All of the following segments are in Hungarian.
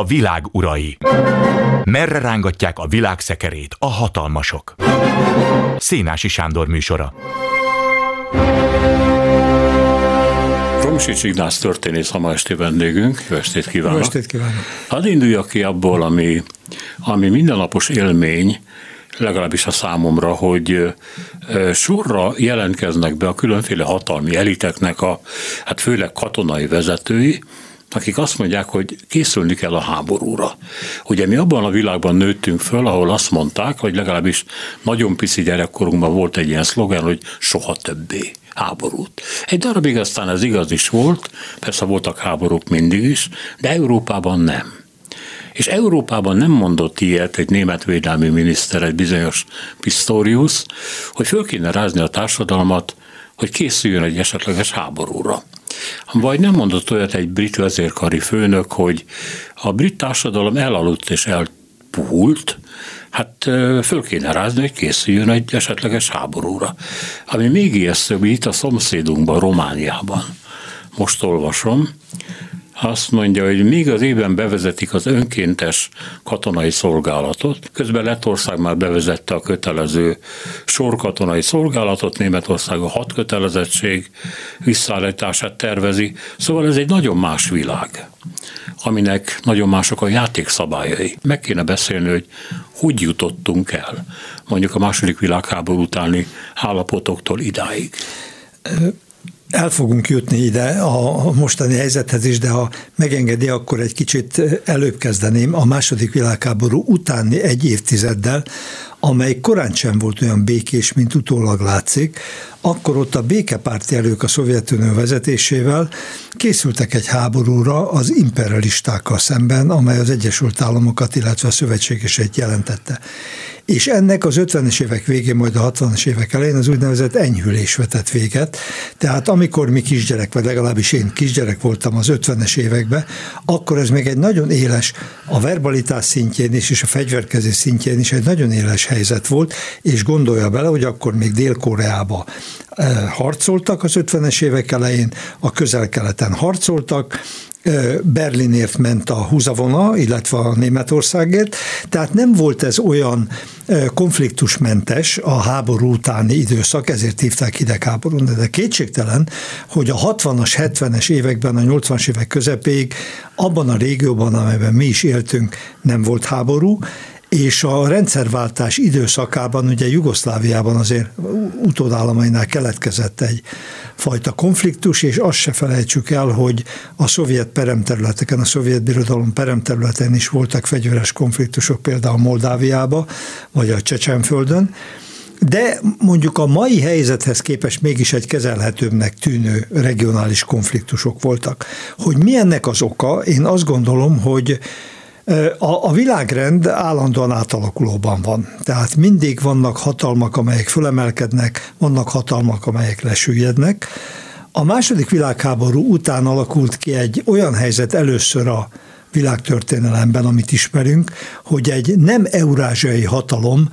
A világ urai. Merre rángatják a világ szekerét a hatalmasok? Szénási Sándor műsora. Romsics Ignác történész a ma esti vendégünk. Jó estét kívánok! Jó estét kívánok! Hadd induljak ki abból, ami, ami mindennapos élmény, legalábbis a számomra, hogy sorra jelentkeznek be a különféle hatalmi eliteknek a, hát főleg katonai vezetői, akik azt mondják, hogy készülni kell a háborúra. Ugye mi abban a világban nőttünk föl, ahol azt mondták, vagy legalábbis nagyon pici gyerekkorunkban volt egy ilyen szlogen, hogy soha többé háborút. Egy darabig aztán ez igaz is volt, persze voltak háborúk mindig is, de Európában nem. És Európában nem mondott ilyet egy német védelmi miniszter, egy bizonyos Pistorius, hogy föl kéne rázni a társadalmat, hogy készüljön egy esetleges háborúra. Vagy nem mondott olyat egy brit vezérkari főnök, hogy a brit társadalom elaludt és elpuhult, hát föl kéne rázni, hogy készüljön egy esetleges háborúra. Ami még ijesztőbb itt a szomszédunkban, Romániában. Most olvasom, azt mondja, hogy még az évben bevezetik az önkéntes katonai szolgálatot, közben Lettország már bevezette a kötelező sorkatonai szolgálatot, Németország a hat kötelezettség visszaállítását tervezi, szóval ez egy nagyon más világ aminek nagyon mások a játékszabályai. Meg kéne beszélni, hogy hogy jutottunk el mondjuk a második világháború utáni állapotoktól idáig el fogunk jutni ide a mostani helyzethez is, de ha megengedi, akkor egy kicsit előbb kezdeném a második világháború utáni egy évtizeddel, amely korán sem volt olyan békés, mint utólag látszik, akkor ott a békepárti erők a Szovjetunió vezetésével készültek egy háborúra az imperialistákkal szemben, amely az Egyesült Államokat, illetve a szövetségeseit jelentette. És ennek az 50-es évek végén, majd a 60-as évek elején az úgynevezett enyhülés vetett véget. Tehát amikor mi kisgyerek, vagy legalábbis én kisgyerek voltam az 50-es években, akkor ez még egy nagyon éles, a verbalitás szintjén is, és a fegyverkezés szintjén is egy nagyon éles helyzet volt, és gondolja bele, hogy akkor még Dél-Koreába eh, harcoltak az 50-es évek elején, a közel-keleten harcoltak, eh, Berlinért ment a húzavona, illetve a Németországért, tehát nem volt ez olyan eh, konfliktusmentes a háború utáni időszak, ezért hívták hidegháborún, de kétségtelen, hogy a 60-as, 70-es években, a 80-as évek közepéig abban a régióban, amelyben mi is éltünk, nem volt háború, és a rendszerváltás időszakában, ugye Jugoszláviában azért utódállamainál keletkezett egy fajta konfliktus, és azt se felejtsük el, hogy a szovjet peremterületeken, a szovjet birodalom peremterületen is voltak fegyveres konfliktusok, például Moldáviába, vagy a Csecsenföldön, de mondjuk a mai helyzethez képest mégis egy kezelhetőbbnek tűnő regionális konfliktusok voltak. Hogy mi ennek az oka, én azt gondolom, hogy a, a világrend állandóan átalakulóban van. Tehát mindig vannak hatalmak, amelyek fölemelkednek, vannak hatalmak, amelyek lesüllyednek. A második világháború után alakult ki egy olyan helyzet először a világtörténelemben, amit ismerünk, hogy egy nem eurázsiai hatalom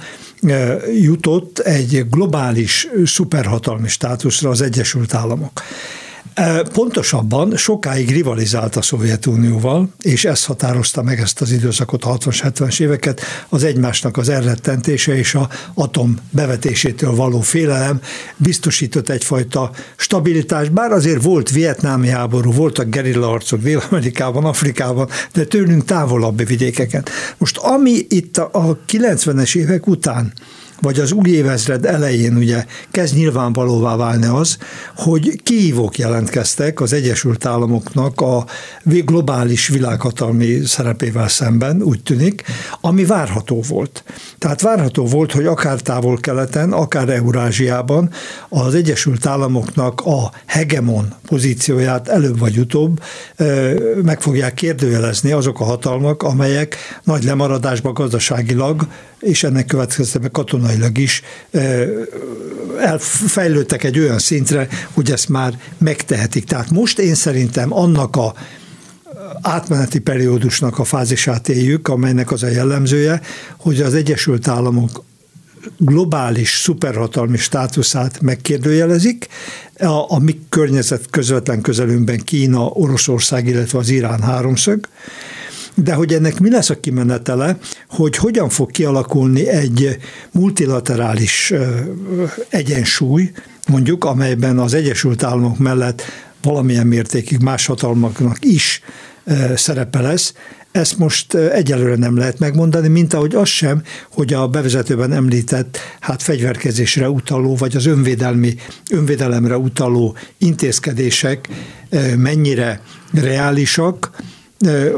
jutott egy globális szuperhatalmi státuszra az Egyesült Államok. Pontosabban sokáig rivalizált a Szovjetunióval, és ez határozta meg ezt az időszakot, a 60-70-es éveket, az egymásnak az elrettentése és a atom bevetésétől való félelem biztosított egyfajta stabilitást, bár azért volt vietnámi háború, voltak gerillaharcok Dél-Amerikában, Afrikában, de tőlünk távolabbi vidékeken. Most ami itt a 90-es évek után vagy az új évezred elején ugye kezd nyilvánvalóvá válni az, hogy kihívók jelentkeztek az Egyesült Államoknak a globális világhatalmi szerepével szemben, úgy tűnik, ami várható volt. Tehát várható volt, hogy akár távol-keleten, akár Eurázsiában az Egyesült Államoknak a hegemon pozícióját előbb vagy utóbb meg fogják kérdőjelezni azok a hatalmak, amelyek nagy lemaradásba gazdaságilag és ennek következtében katonailag is elfejlődtek egy olyan szintre, hogy ezt már megtehetik. Tehát most én szerintem annak a átmeneti periódusnak a fázisát éljük, amelynek az a jellemzője, hogy az Egyesült Államok globális szuperhatalmi státuszát megkérdőjelezik, a, a mi környezet közvetlen közelünkben Kína, Oroszország, illetve az Irán háromszög, de hogy ennek mi lesz a kimenetele, hogy hogyan fog kialakulni egy multilaterális egyensúly, mondjuk, amelyben az Egyesült Államok mellett valamilyen mértékig más hatalmaknak is szerepe lesz, ezt most egyelőre nem lehet megmondani, mint ahogy az sem, hogy a bevezetőben említett hát fegyverkezésre utaló, vagy az önvédelmi, önvédelemre utaló intézkedések mennyire reálisak,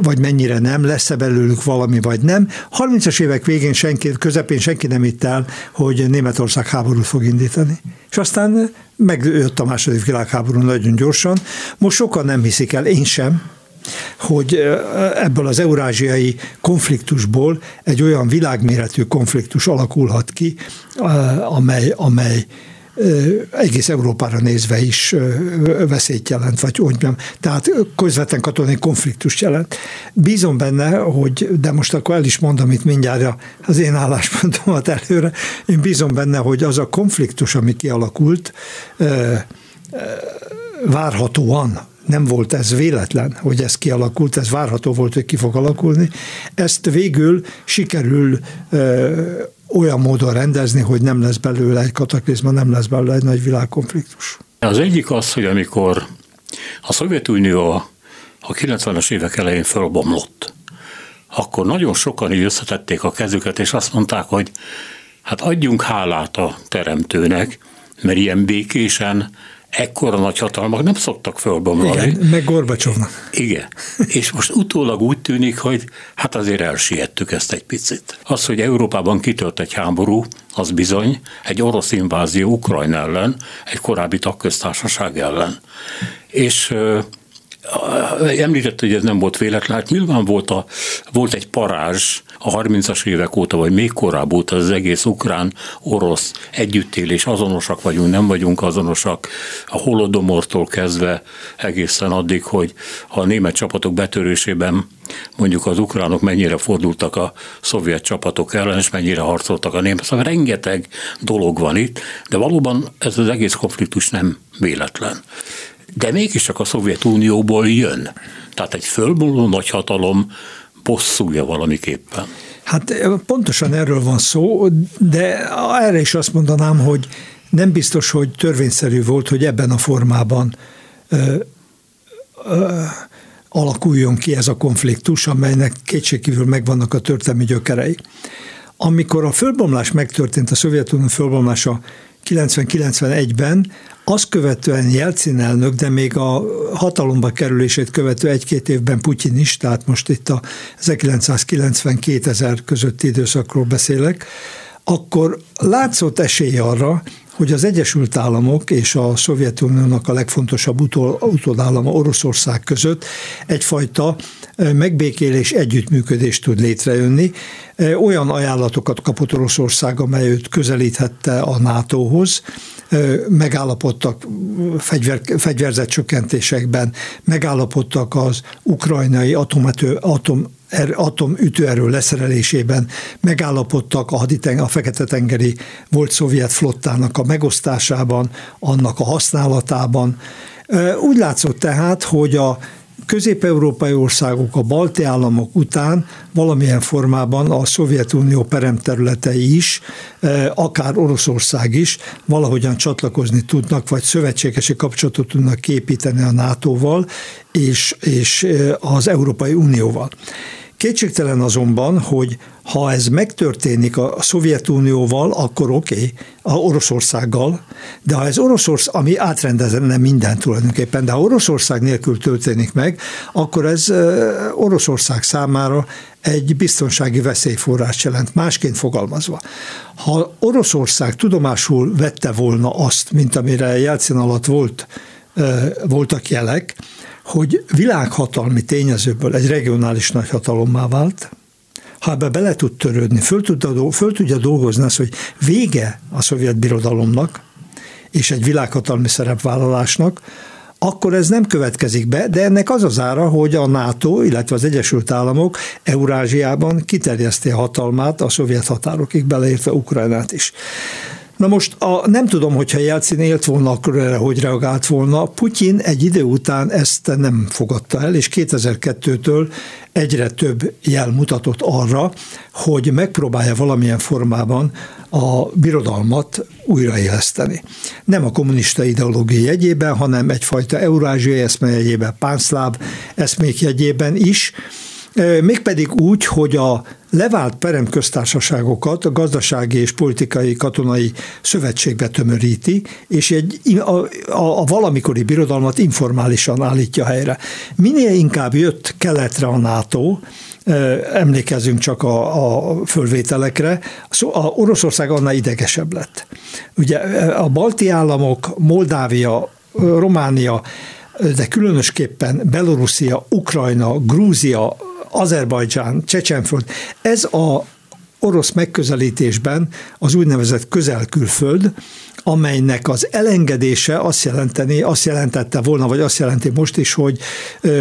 vagy mennyire nem, lesz-e belőlük valami, vagy nem. 30-as évek végén senki, közepén senki nem hitt el, hogy Németország háborút fog indítani. És aztán megjött a második világháború nagyon gyorsan. Most sokan nem hiszik el, én sem, hogy ebből az eurázsiai konfliktusból egy olyan világméretű konfliktus alakulhat ki, amely, amely egész Európára nézve is veszélyt jelent, vagy úgy mondjam, tehát közvetlen katonai konfliktus jelent. Bízom benne, hogy, de most akkor el is mondom itt mindjárt az én álláspontomat előre, én bízom benne, hogy az a konfliktus, ami kialakult, várhatóan nem volt ez véletlen, hogy ez kialakult, ez várható volt, hogy ki fog alakulni. Ezt végül sikerül olyan módon rendezni, hogy nem lesz belőle egy kataklizma, nem lesz belőle egy nagy világkonfliktus. Az egyik az, hogy amikor a Szovjetunió a 90-es évek elején fölbomlott, akkor nagyon sokan így összetették a kezüket, és azt mondták, hogy hát adjunk hálát a teremtőnek, mert ilyen békésen ekkora nagy hatalmak nem szoktak fölbomlani. Igen, meg Gorbacsovnak. Igen. És most utólag úgy tűnik, hogy hát azért elsiettük ezt egy picit. Az, hogy Európában kitört egy háború, az bizony egy orosz invázió Ukrajna ellen, egy korábbi tagköztársaság ellen. És Említett, hogy ez nem volt véletlen, hát nyilván volt, a, volt egy parázs a 30-as évek óta, vagy még korábban óta az egész ukrán-orosz együttélés, azonosak vagyunk, nem vagyunk azonosak, a holodomortól kezdve egészen addig, hogy a német csapatok betörésében mondjuk az ukránok mennyire fordultak a szovjet csapatok ellen, és mennyire harcoltak a német. Szóval rengeteg dolog van itt, de valóban ez az egész konfliktus nem véletlen de mégis csak a Szovjetunióból jön. Tehát egy fölmúló nagyhatalom bosszúja valamiképpen. Hát pontosan erről van szó, de erre is azt mondanám, hogy nem biztos, hogy törvényszerű volt, hogy ebben a formában ö, ö, alakuljon ki ez a konfliktus, amelynek kétségkívül megvannak a történelmi gyökerei. Amikor a fölbomlás megtörtént, a Szovjetunió fölbomlása 90-91-ben, azt követően Jelcin elnök, de még a hatalomba kerülését követő egy-két évben Putyin is, tehát most itt a 1990-2000 közötti időszakról beszélek, akkor látszott esély arra, hogy az Egyesült Államok és a Szovjetuniónak a legfontosabb utodállama Oroszország között egyfajta megbékélés, együttműködés tud létrejönni. Olyan ajánlatokat kapott Oroszország, amely őt közelíthette a NATO-hoz, megállapodtak fegyver, fegyverzet csökkentésekben, megállapodtak az ukrajnai atomető, atom er, atomütőerő leszerelésében megállapodtak a, haditeng, a Fekete-tengeri volt szovjet flottának a megosztásában, annak a használatában. Úgy látszott tehát, hogy a közép-európai országok, a balti államok után valamilyen formában a Szovjetunió peremterületei is, eh, akár Oroszország is valahogyan csatlakozni tudnak, vagy szövetségesi kapcsolatot tudnak képíteni a NATO-val és, és eh, az Európai Unióval. Kétségtelen azonban, hogy ha ez megtörténik a Szovjetunióval, akkor oké, okay, a Oroszországgal, de ha ez Oroszország, ami átrendezne minden tulajdonképpen, de ha Oroszország nélkül történik meg, akkor ez Oroszország számára egy biztonsági veszélyforrás jelent, másként fogalmazva. Ha Oroszország tudomásul vette volna azt, mint amire Jelcin alatt volt, voltak jelek, hogy világhatalmi tényezőből egy regionális nagyhatalommá vált, ha ebbe bele tud törődni, föl, tud, föl tudja dolgozni azt, hogy vége a szovjet birodalomnak, és egy világhatalmi szerepvállalásnak, akkor ez nem következik be, de ennek az az ára, hogy a NATO, illetve az Egyesült Államok Eurázsiában kiterjeszti a hatalmát a szovjet határokig, beleértve Ukrajnát is. Na most a, nem tudom, hogyha Jelcin élt volna, akkor erre hogy reagált volna. Putyin egy idő után ezt nem fogadta el, és 2002-től egyre több jel mutatott arra, hogy megpróbálja valamilyen formában a birodalmat újraéleszteni. Nem a kommunista ideológia jegyében, hanem egyfajta eurázsiai eszme jegyében, pánszláv eszmék jegyében is, mégpedig úgy, hogy a levált peremköztársaságokat a gazdasági és politikai katonai szövetségbe tömöríti, és egy, a, a, a valamikori birodalmat informálisan állítja helyre. Minél inkább jött keletre a NATO, emlékezzünk csak a, a fölvételekre, a Oroszország annál idegesebb lett. Ugye a balti államok, Moldávia, Románia, de különösképpen Belorusszia, Ukrajna, Grúzia, Azerbajdzsán, Csecsenföld, ez a orosz megközelítésben az úgynevezett közel-külföld, amelynek az elengedése azt jelenteni, azt jelentette volna, vagy azt jelenti most is, hogy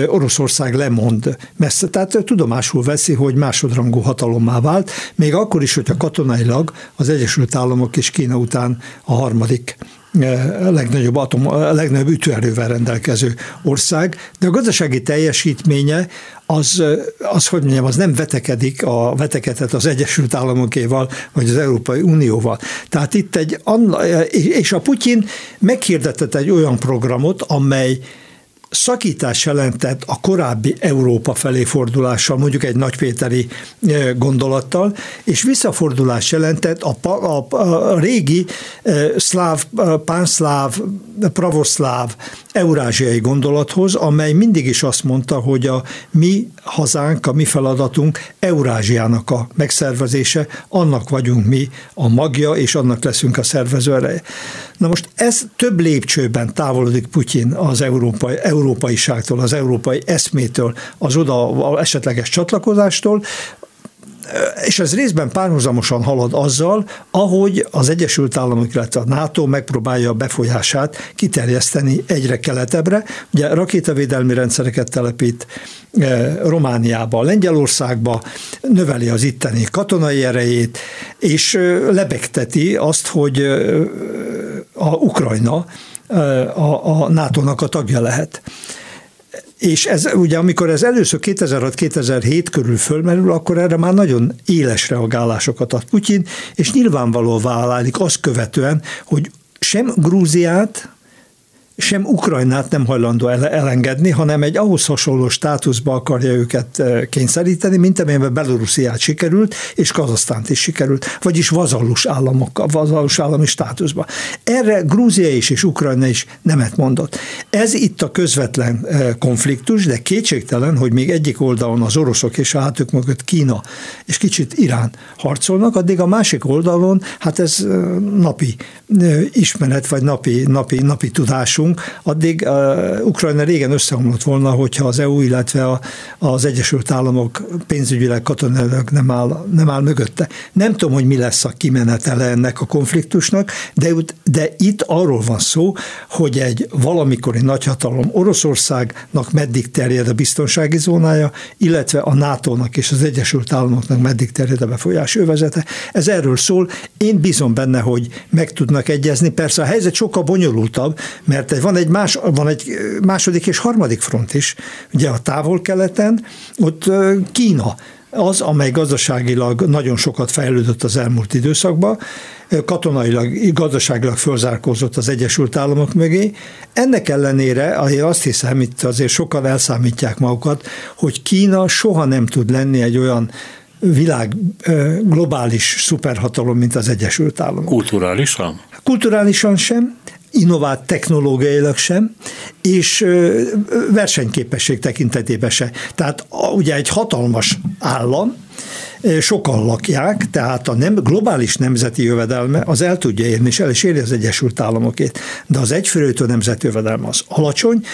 Oroszország lemond messze. Tehát tudomásul veszi, hogy másodrangú hatalommá vált, még akkor is, hogyha katonailag az Egyesült Államok és Kína után a harmadik a legnagyobb, atom, legnagyobb ütőerővel rendelkező ország, de a gazdasági teljesítménye az, az, hogy mondjam, az nem vetekedik a vetekedett az Egyesült Államokéval, vagy az Európai Unióval. Tehát itt egy, és a Putyin meghirdetett egy olyan programot, amely szakítás jelentett a korábbi Európa felé fordulással, mondjuk egy nagypéteri gondolattal, és visszafordulás jelentett a, a, a régi szláv, pánszláv, pravoszláv, eurázsiai gondolathoz, amely mindig is azt mondta, hogy a mi hazánk, a mi feladatunk Eurázsiának a megszervezése, annak vagyunk mi a magja, és annak leszünk a szervező ereje. Na most ez több lépcsőben távolodik Putyin az európai, európaiságtól, az európai eszmétől, az oda esetleges csatlakozástól, és ez részben párhuzamosan halad azzal, ahogy az Egyesült Államok, illetve a NATO megpróbálja a befolyását kiterjeszteni egyre keletebbre. Ugye rakétavédelmi rendszereket telepít Romániába, Lengyelországba, növeli az itteni katonai erejét, és lebegteti azt, hogy a Ukrajna a, a NATO-nak a tagja lehet. És ez ugye, amikor ez először 2006-2007 körül fölmerül, akkor erre már nagyon éles reagálásokat ad Putyin, és nyilvánvalóvá válik azt követően, hogy sem Grúziát, sem Ukrajnát nem hajlandó elengedni, hanem egy ahhoz hasonló státuszba akarja őket kényszeríteni, mint amelyben Belorussziát sikerült, és Kazasztánt is sikerült, vagyis vazallus, államok, vazallus állami státuszba. Erre Grúzia is és Ukrajna is nemet mondott. Ez itt a közvetlen konfliktus, de kétségtelen, hogy még egyik oldalon az oroszok és a hátük mögött Kína és kicsit Irán harcolnak, addig a másik oldalon, hát ez napi ismeret, vagy napi, napi, napi tudásunk, tartunk, addig uh, Ukrajna régen összeomlott volna, hogyha az EU, illetve a, az Egyesült Államok pénzügyileg katonailag nem áll, nem áll mögötte. Nem tudom, hogy mi lesz a kimenetele ennek a konfliktusnak, de, de itt arról van szó, hogy egy valamikori nagyhatalom Oroszországnak meddig terjed a biztonsági zónája, illetve a NATO-nak és az Egyesült Államoknak meddig terjed a befolyás övezete. Ez erről szól. Én bízom benne, hogy meg tudnak egyezni. Persze a helyzet sokkal bonyolultabb, mert van egy, más, van egy második és harmadik front is. Ugye a távol-keleten, ott Kína az, amely gazdaságilag nagyon sokat fejlődött az elmúlt időszakban, katonailag, gazdaságilag fölzárkózott az Egyesült Államok mögé. Ennek ellenére azért azt hiszem, itt azért sokan elszámítják magukat, hogy Kína soha nem tud lenni egy olyan világ globális szuperhatalom, mint az Egyesült Államok. Kulturálisan? Kulturálisan sem, innovált technológiailag sem, és versenyképesség tekintetében se. Tehát ugye egy hatalmas állam, sokan lakják, tehát a nem, globális nemzeti jövedelme az el tudja érni, és el is éri az Egyesült Államokét, de az egyfőrőtő nemzeti jövedelme az alacsony.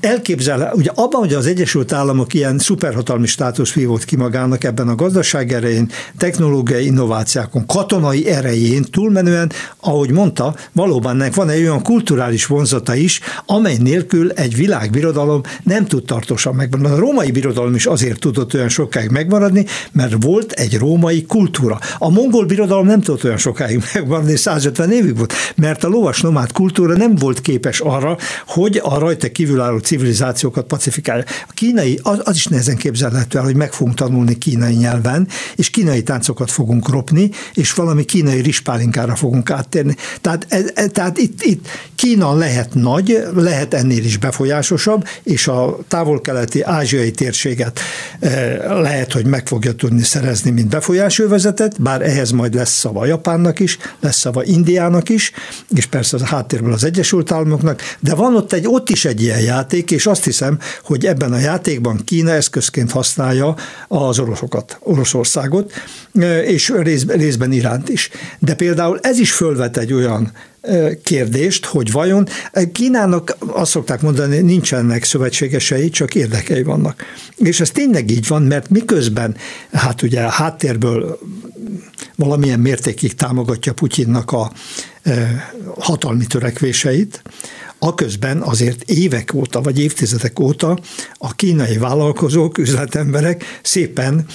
Elképzel, ugye abban, hogy az Egyesült Államok ilyen szuperhatalmi státusz vívott ki magának ebben a gazdaság erején, technológiai innovációkon, katonai erején túlmenően, ahogy mondta, valóban ennek van egy olyan kulturális vonzata is, amely nélkül egy világbirodalom nem tud tartósan megmaradni. A római birodalom is azért tudott olyan sokáig megmaradni, mert mert volt egy római kultúra. A mongol birodalom nem tudott olyan sokáig megmaradni, 150 évig volt, mert a lovas nomád kultúra nem volt képes arra, hogy a rajta kívülálló civilizációkat pacifikálja. A kínai, az, az is nehezen képzelhető el, hogy meg fogunk tanulni kínai nyelven, és kínai táncokat fogunk ropni, és valami kínai rispálinkára fogunk áttérni. Tehát, e, e, tehát itt, itt Kína lehet nagy, lehet ennél is befolyásosabb, és a távol-keleti ázsiai térséget e, lehet, hogy meg fogja tudni szerezni, mint befolyásövezetet, bár ehhez majd lesz szava Japánnak is, lesz szava Indiának is, és persze az háttérből az Egyesült Államoknak, de van ott egy, ott is egy ilyen játék, és azt hiszem, hogy ebben a játékban Kína eszközként használja az oroszokat, Oroszországot, és rész, részben Iránt is. De például ez is fölvet egy olyan kérdést, hogy vajon Kínának azt szokták mondani, nincsenek szövetségesei, csak érdekei vannak. És ez tényleg így van, mert miközben hát ugye a háttérből valamilyen mértékig támogatja Putyinnak a hatalmi törekvéseit, Aközben azért évek óta, vagy évtizedek óta a kínai vállalkozók, üzletemberek szépen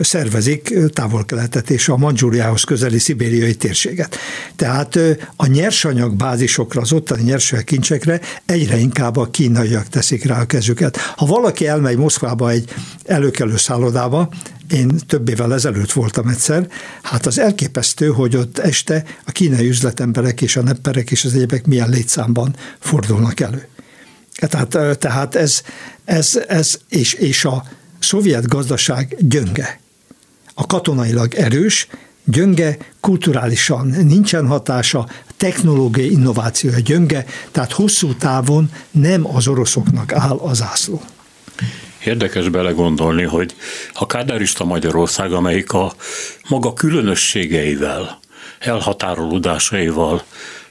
szervezik távol-keletet és a Mandzsúriához közeli szibériai térséget. Tehát a nyersanyagbázisokra, az ottani nyersanyagkincsekre egyre inkább a kínaiak teszik rá a kezüket. Ha valaki elmegy Moszkvába egy előkelő szállodába, én több évvel ezelőtt voltam egyszer, hát az elképesztő, hogy ott este a kínai üzletemberek és a nepperek és az egyebek milyen létszámban fordulnak elő. Tehát, tehát ez, ez, ez és, és a szovjet gazdaság gyönge. A katonailag erős, gyönge, kulturálisan nincsen hatása, technológiai innovációja gyönge, tehát hosszú távon nem az oroszoknak áll az ászló. Érdekes belegondolni, hogy a kádárista Magyarország, amelyik a maga különösségeivel, elhatárolódásaival,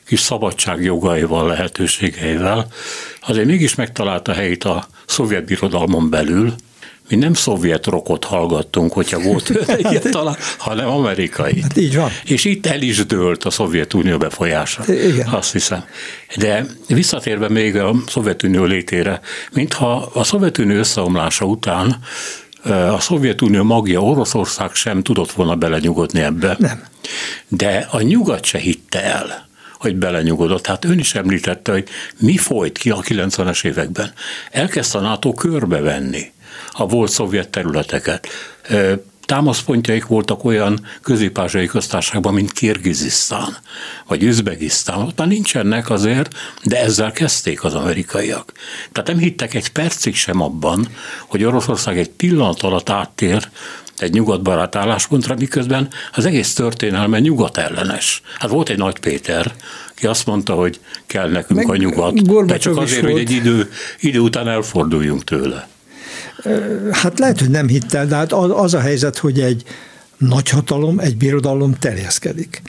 kis szabadságjogaival, lehetőségeivel, azért mégis megtalálta helyét a szovjet birodalmon belül, mi nem szovjet rokot hallgattunk, hogyha volt egyáltalán, hanem amerikai. Hát így van. És itt el is dőlt a Szovjetunió befolyása. Igen. Azt hiszem. De visszatérve még a Szovjetunió létére, mintha a Szovjetunió összeomlása után a Szovjetunió magja Oroszország sem tudott volna belenyugodni ebbe. Nem. De a nyugat se hitte el hogy belenyugodott. Hát ön is említette, hogy mi folyt ki a 90-es években. Elkezdte a NATO körbevenni a volt szovjet területeket. Támaszpontjaik voltak olyan közép köztársaságban, mint Kirgizisztán, vagy Üzbegisztán. Ott már nincsenek azért, de ezzel kezdték az amerikaiak. Tehát nem hittek egy percig sem abban, hogy Oroszország egy pillanat alatt áttér egy nyugatbarát álláspontra, miközben az egész történelme nyugat ellenes. Hát volt egy Nagy Péter, ki azt mondta, hogy kell nekünk Meg a nyugat, de csak azért, hogy egy idő, idő után elforduljunk tőle. Hát lehet, hogy nem hittel, de hát az a helyzet, hogy egy nagyhatalom, egy birodalom terjeszkedik.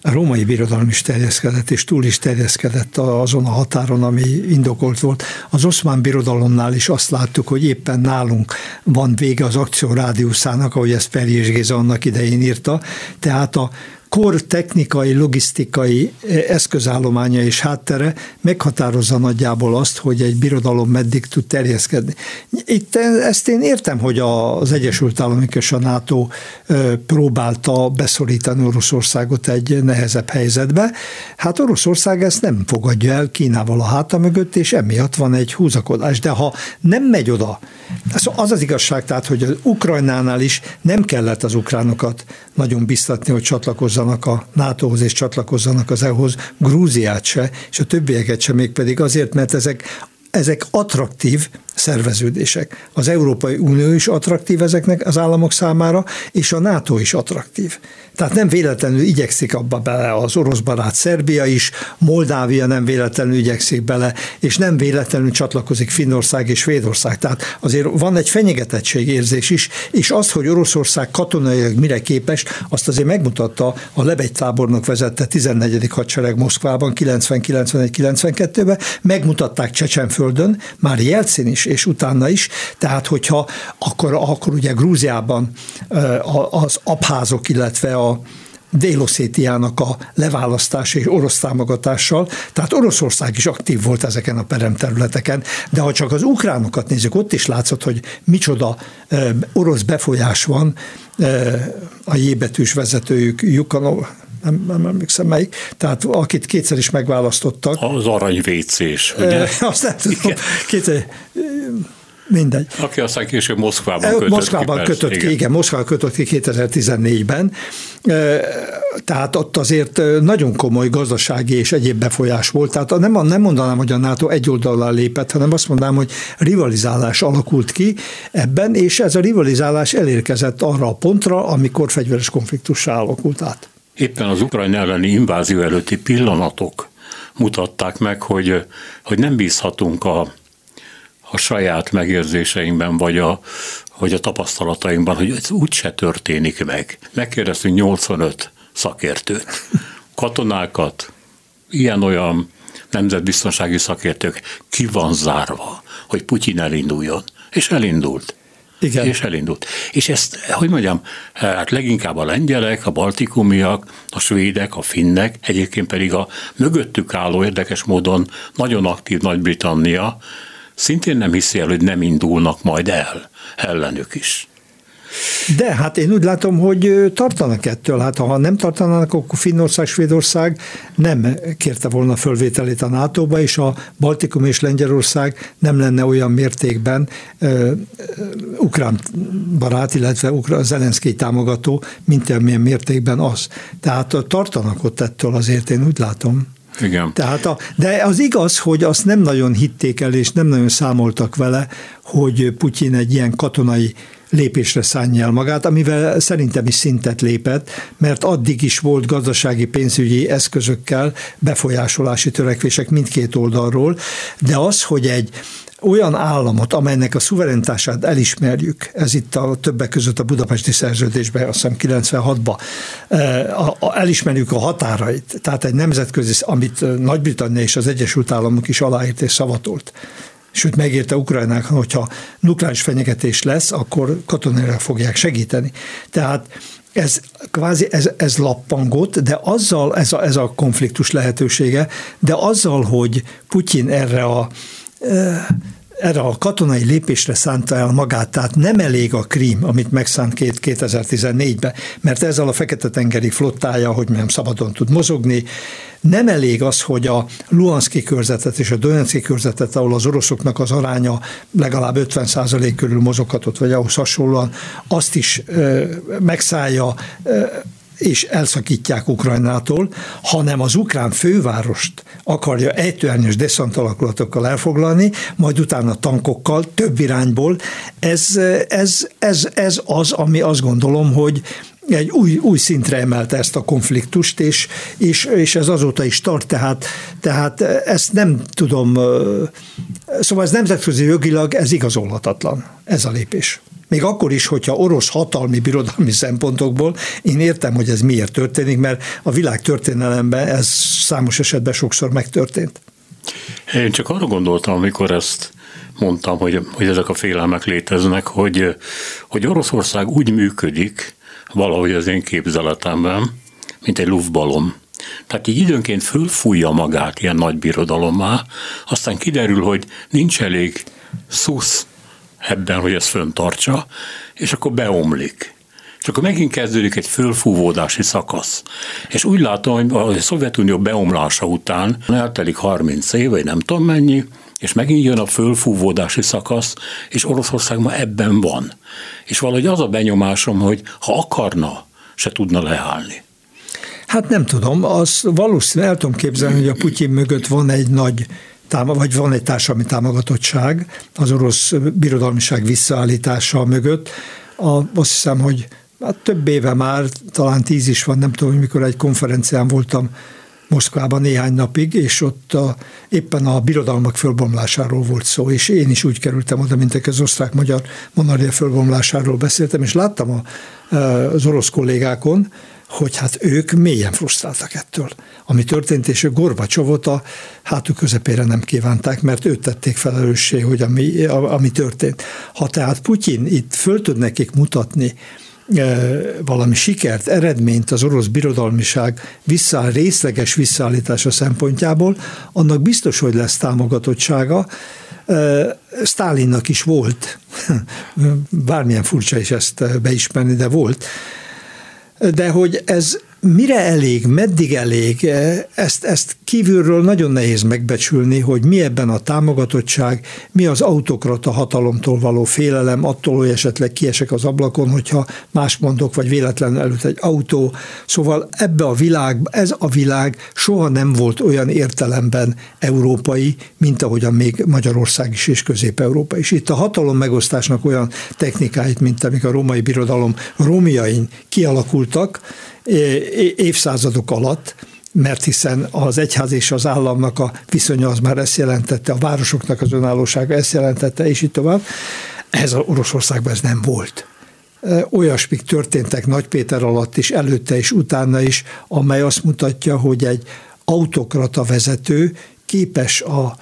A római birodalom is terjeszkedett, és túl is terjeszkedett azon a határon, ami indokolt volt. Az oszmán birodalomnál is azt láttuk, hogy éppen nálunk van vége az akció rádiuszának, ahogy ezt Perjés Géza annak idején írta. Tehát a kor technikai, logisztikai eh, eszközállománya és háttere meghatározza nagyjából azt, hogy egy birodalom meddig tud terjeszkedni. Itt ezt én értem, hogy az Egyesült Államok és a NATO eh, próbálta beszorítani Oroszországot egy nehezebb helyzetbe. Hát Oroszország ezt nem fogadja el Kínával a háta mögött, és emiatt van egy húzakodás. De ha nem megy oda, az az igazság, tehát, hogy az Ukrajnánál is nem kellett az ukránokat nagyon biztatni, hogy csatlakozzanak a NATO-hoz és csatlakozzanak az EU-hoz, Grúziát se, és a többieket se, mégpedig azért, mert ezek ezek attraktív szerveződések. Az Európai Unió is attraktív ezeknek az államok számára, és a NATO is attraktív. Tehát nem véletlenül igyekszik abba bele az orosz barát Szerbia is, Moldávia nem véletlenül igyekszik bele, és nem véletlenül csatlakozik Finnország és Svédország. Tehát azért van egy fenyegetettségérzés is, és az, hogy Oroszország katonailag mire képes, azt azért megmutatta a Lebegy tábornok vezette 14. hadsereg Moszkvában 90-91-92-ben, megmutatták Csecsenföldön, már Jelcin is, és utána is, tehát hogyha akkor, akkor ugye Grúziában az abházok, illetve a Déloszétiának a leválasztása és orosz támogatással, tehát Oroszország is aktív volt ezeken a peremterületeken, de ha csak az ukránokat nézzük, ott is látszott, hogy micsoda orosz befolyás van a jébetűs vezetőjük Jukanov, nem, nem emlékszem melyik, tehát akit kétszer is megválasztottak. Az aranyvécés, ugye? Azt nem tudom, kétszer, mindegy. Aki aztán később Moszkvában kötött Moszkvában ki, kötött ki, igen, Moszkvában kötött ki 2014-ben. Tehát ott azért nagyon komoly gazdasági és egyéb befolyás volt. Tehát nem, nem mondanám, hogy a NATO egy oldalán lépett, hanem azt mondanám, hogy rivalizálás alakult ki ebben, és ez a rivalizálás elérkezett arra a pontra, amikor fegyveres konfliktussá alakult át. Éppen az ukrajn elleni invázió előtti pillanatok mutatták meg, hogy, hogy nem bízhatunk a a saját megérzéseinkben, vagy a, vagy a tapasztalatainkban, hogy ez úgyse történik meg. Megkérdeztünk 85 szakértőt, katonákat, ilyen-olyan nemzetbiztonsági szakértők, ki van zárva, hogy Putyin elinduljon. És elindult. Igen. És elindult. És ezt, hogy mondjam, hát leginkább a lengyelek, a baltikumiak, a svédek, a finnek, egyébként pedig a mögöttük álló érdekes módon nagyon aktív Nagy-Britannia, szintén nem hiszi el, hogy nem indulnak majd el ellenük is. De hát én úgy látom, hogy tartanak ettől. Hát ha nem tartanának, akkor Finnország, Svédország nem kérte volna fölvételét a NATO-ba, és a Baltikum és Lengyelország nem lenne olyan mértékben uh, ukrán barát, illetve ukrán Zelenszky támogató, mint amilyen mértékben az. Tehát tartanak ott ettől azért, én úgy látom. Igen. Tehát a, de az igaz, hogy azt nem nagyon hitték el, és nem nagyon számoltak vele, hogy Putyin egy ilyen katonai lépésre szánja el magát, amivel szerintem is szintet lépett, mert addig is volt gazdasági pénzügyi eszközökkel befolyásolási törekvések mindkét oldalról, de az, hogy egy olyan államot, amelynek a szuverenitását elismerjük, ez itt a többek között a budapesti szerződésben, azt hiszem 96-ban, elismerjük a határait, tehát egy nemzetközi, amit Nagy-Britannia és az Egyesült Államok is aláírt és szavatolt sőt megérte Ukrajnák, hogyha nukleáris fenyegetés lesz, akkor katonára fogják segíteni. Tehát ez kvázi ez, ez lappangott, de azzal, ez a, ez a konfliktus lehetősége, de azzal, hogy Putyin erre a erre a katonai lépésre szánta el magát, tehát nem elég a krím, amit megszánt 2014-ben, mert ezzel a Fekete-tengeri flottája, hogy nem szabadon tud mozogni, nem elég az, hogy a Luhanszki körzetet és a Donetszki körzetet, ahol az oroszoknak az aránya legalább 50% körül mozoghatott, vagy ahhoz hasonlóan, azt is ö, megszállja, ö, és elszakítják Ukrajnától, hanem az ukrán fővárost akarja ejtőernyős deszant alakulatokkal elfoglalni, majd utána tankokkal, több irányból. Ez, ez, ez, ez az, ami azt gondolom, hogy egy új, új szintre emelte ezt a konfliktust, és, és, és ez azóta is tart, tehát, tehát ezt nem tudom, szóval ez nemzetközi jogilag ez igazolhatatlan, ez a lépés. Még akkor is, hogyha orosz hatalmi birodalmi szempontokból, én értem, hogy ez miért történik, mert a világ történelemben ez számos esetben sokszor megtörtént. Én csak arra gondoltam, amikor ezt mondtam, hogy, hogy ezek a félelmek léteznek, hogy, hogy Oroszország úgy működik, valahogy az én képzeletemben, mint egy luftbalom. Tehát így időnként fölfújja magát ilyen nagy birodalommá, aztán kiderül, hogy nincs elég szusz ebben, hogy ezt föntartsa, és akkor beomlik. És akkor megint kezdődik egy fölfúvódási szakasz. És úgy látom, hogy a Szovjetunió beomlása után eltelik 30 év, vagy nem tudom mennyi, és megint jön a fölfúvódási szakasz, és Oroszország ma ebben van. És valahogy az a benyomásom, hogy ha akarna, se tudna leállni. Hát nem tudom, az valószínűleg el tudom képzelni, hogy a Putyin mögött van egy nagy vagy van egy társadalmi támogatottság az orosz birodalmiság visszaállítása mögött. A, azt hiszem, hogy hát több éve már, talán tíz is van, nem tudom, hogy mikor egy konferencián voltam Moszkvában néhány napig, és ott a, éppen a birodalmak fölbomlásáról volt szó, és én is úgy kerültem oda, mint az osztrák-magyar monarchia fölbomlásáról beszéltem, és láttam a, az orosz kollégákon, hogy hát ők mélyen frusztráltak ettől. Ami történt, és ők Gorbacsovot a hátuk közepére nem kívánták, mert őt tették felelőssé, hogy ami, ami történt. Ha tehát Putyin itt föl tud nekik mutatni valami sikert, eredményt az orosz birodalmiság vissza, részleges visszaállítása szempontjából, annak biztos, hogy lesz támogatottsága. Stálinnak is volt, bármilyen furcsa is ezt beismerni, de volt. De hogy ez Mire elég, meddig elég, e, ezt, ezt kívülről nagyon nehéz megbecsülni, hogy mi ebben a támogatottság, mi az autokrata hatalomtól való félelem, attól, hogy esetleg kiesek az ablakon, hogyha más mondok, vagy véletlenül előtt egy autó. Szóval ebbe a világ, ez a világ soha nem volt olyan értelemben európai, mint ahogyan még Magyarország is és Közép-Európa is. Itt a hatalom megosztásnak olyan technikáit, mint amik a római birodalom romjain kialakultak, évszázadok alatt, mert hiszen az egyház és az államnak a viszonya az már ezt jelentette, a városoknak az önállósága ezt jelentette, és így tovább. Ez a Oroszországban ez nem volt. Olyasmik történtek Nagy Péter alatt is, előtte és utána is, amely azt mutatja, hogy egy autokrata vezető képes a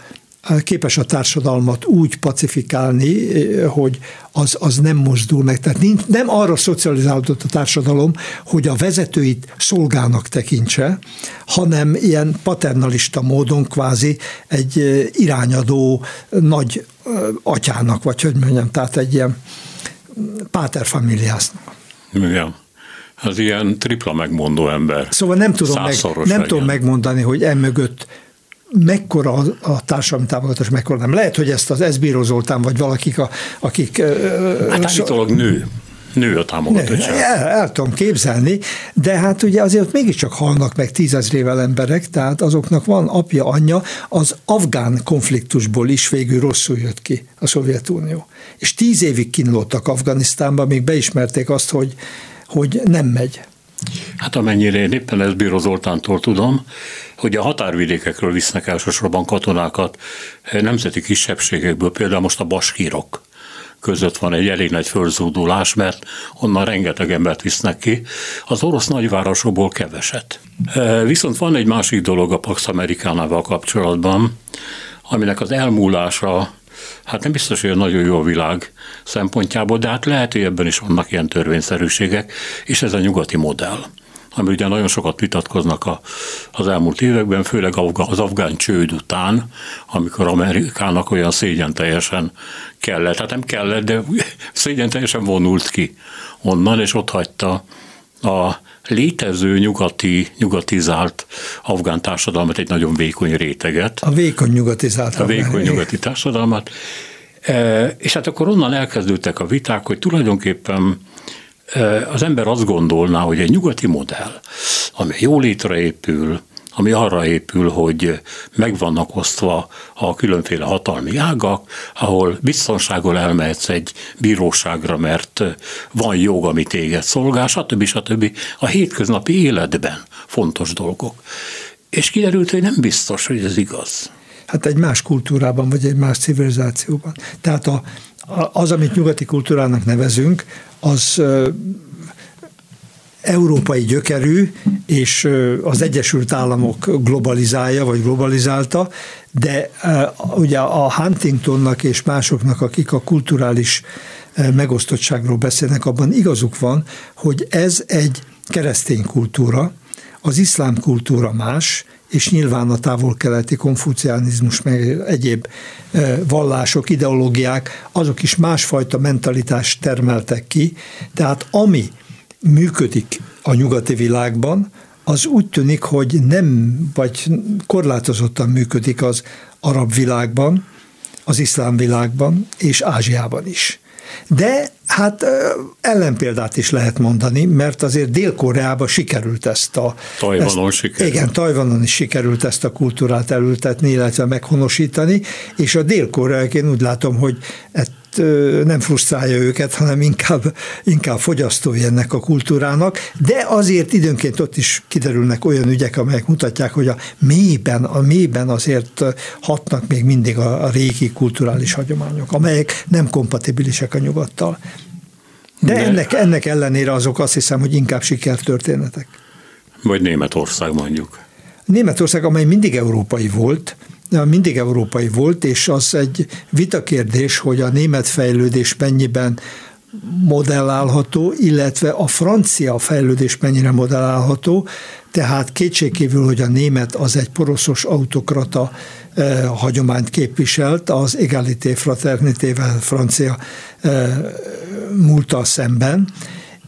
képes a társadalmat úgy pacifikálni, hogy az, az nem mozdul meg. Tehát nincs, nem arra szocializálódott a társadalom, hogy a vezetőit szolgának tekintse, hanem ilyen paternalista módon kvázi egy irányadó nagy atyának, vagy hogy mondjam, tehát egy ilyen páterfamiliásznak. Igen. Az ilyen tripla megmondó ember. Szóval nem tudom, meg, nem tudom megmondani, hogy emögött mekkora a társadalmi támogatás, mekkora nem. Lehet, hogy ezt az Esbíró Zoltán, vagy valakik, a, akik... Hát állítólag nő nő a támogatottság. El, el tudom képzelni, de hát ugye azért mégiscsak halnak meg tízezrével emberek, tehát azoknak van apja, anyja, az afgán konfliktusból is végül rosszul jött ki a Szovjetunió. És tíz évig kínlottak Afganisztánban, még beismerték azt, hogy, hogy nem megy. Hát amennyire én éppen ezt Bíró Zoltántól tudom, hogy a határvidékekről visznek elsősorban katonákat eh, nemzeti kisebbségekből, például most a baskírok között van egy elég nagy fölzúdulás, mert onnan rengeteg embert visznek ki, az orosz nagyvárosokból keveset. Eh, viszont van egy másik dolog a Pax Amerikánával kapcsolatban, aminek az elmúlása hát nem biztos, hogy nagyon jó a világ szempontjából, de hát lehet, hogy ebben is vannak ilyen törvényszerűségek, és ez a nyugati modell ami ugye nagyon sokat vitatkoznak a, az elmúlt években, főleg az afgán csőd után, amikor Amerikának olyan szégyen teljesen kellett, hát nem kellett, de szégyen teljesen vonult ki onnan, és ott hagyta a létező nyugati, nyugatizált afgán társadalmat, egy nagyon vékony réteget. A vékony nyugatizált. A vékony nyugati társadalmat. E, és hát akkor onnan elkezdődtek a viták, hogy tulajdonképpen e, az ember azt gondolná, hogy egy nyugati modell, ami jólétre épül, ami arra épül, hogy meg vannak osztva a különféle hatalmi ágak, ahol biztonsággal elmehetsz egy bíróságra, mert van jog, ami téged szolgál, stb. stb. A hétköznapi életben fontos dolgok. És kiderült, hogy nem biztos, hogy ez igaz. Hát egy más kultúrában, vagy egy más civilizációban. Tehát a, az, amit nyugati kultúrának nevezünk, az európai gyökerű, és az Egyesült Államok globalizálja, vagy globalizálta, de ugye a Huntingtonnak és másoknak, akik a kulturális megosztottságról beszélnek, abban igazuk van, hogy ez egy keresztény kultúra, az iszlám kultúra más, és nyilván a távol-keleti konfuciánizmus, meg egyéb vallások, ideológiák, azok is másfajta mentalitást termeltek ki. Tehát ami működik a nyugati világban, az úgy tűnik, hogy nem, vagy korlátozottan működik az arab világban, az iszlám világban és Ázsiában is. De hát ellenpéldát is lehet mondani, mert azért Dél-Koreában sikerült ezt a... Tajvanon ezt, sikerült. Igen, Tajvanon is sikerült ezt a kultúrát elültetni, illetve meghonosítani, és a dél-koreák én úgy látom, hogy nem frusztrálja őket, hanem inkább, inkább fogyasztói ennek a kultúrának, de azért időnként ott is kiderülnek olyan ügyek, amelyek mutatják, hogy a mélyben, a mélyben azért hatnak még mindig a, a régi kulturális hagyományok, amelyek nem kompatibilisek a nyugattal. De, de ennek, ennek ellenére azok azt hiszem, hogy inkább sikertörténetek. Vagy Németország mondjuk. Németország, amely mindig európai volt, mindig európai volt, és az egy vitakérdés, hogy a német fejlődés mennyiben modellálható, illetve a francia fejlődés mennyire modellálható, tehát kétségkívül, hogy a német az egy poroszos autokrata eh, hagyományt képviselt, az egalité fraternitével francia eh, szemben,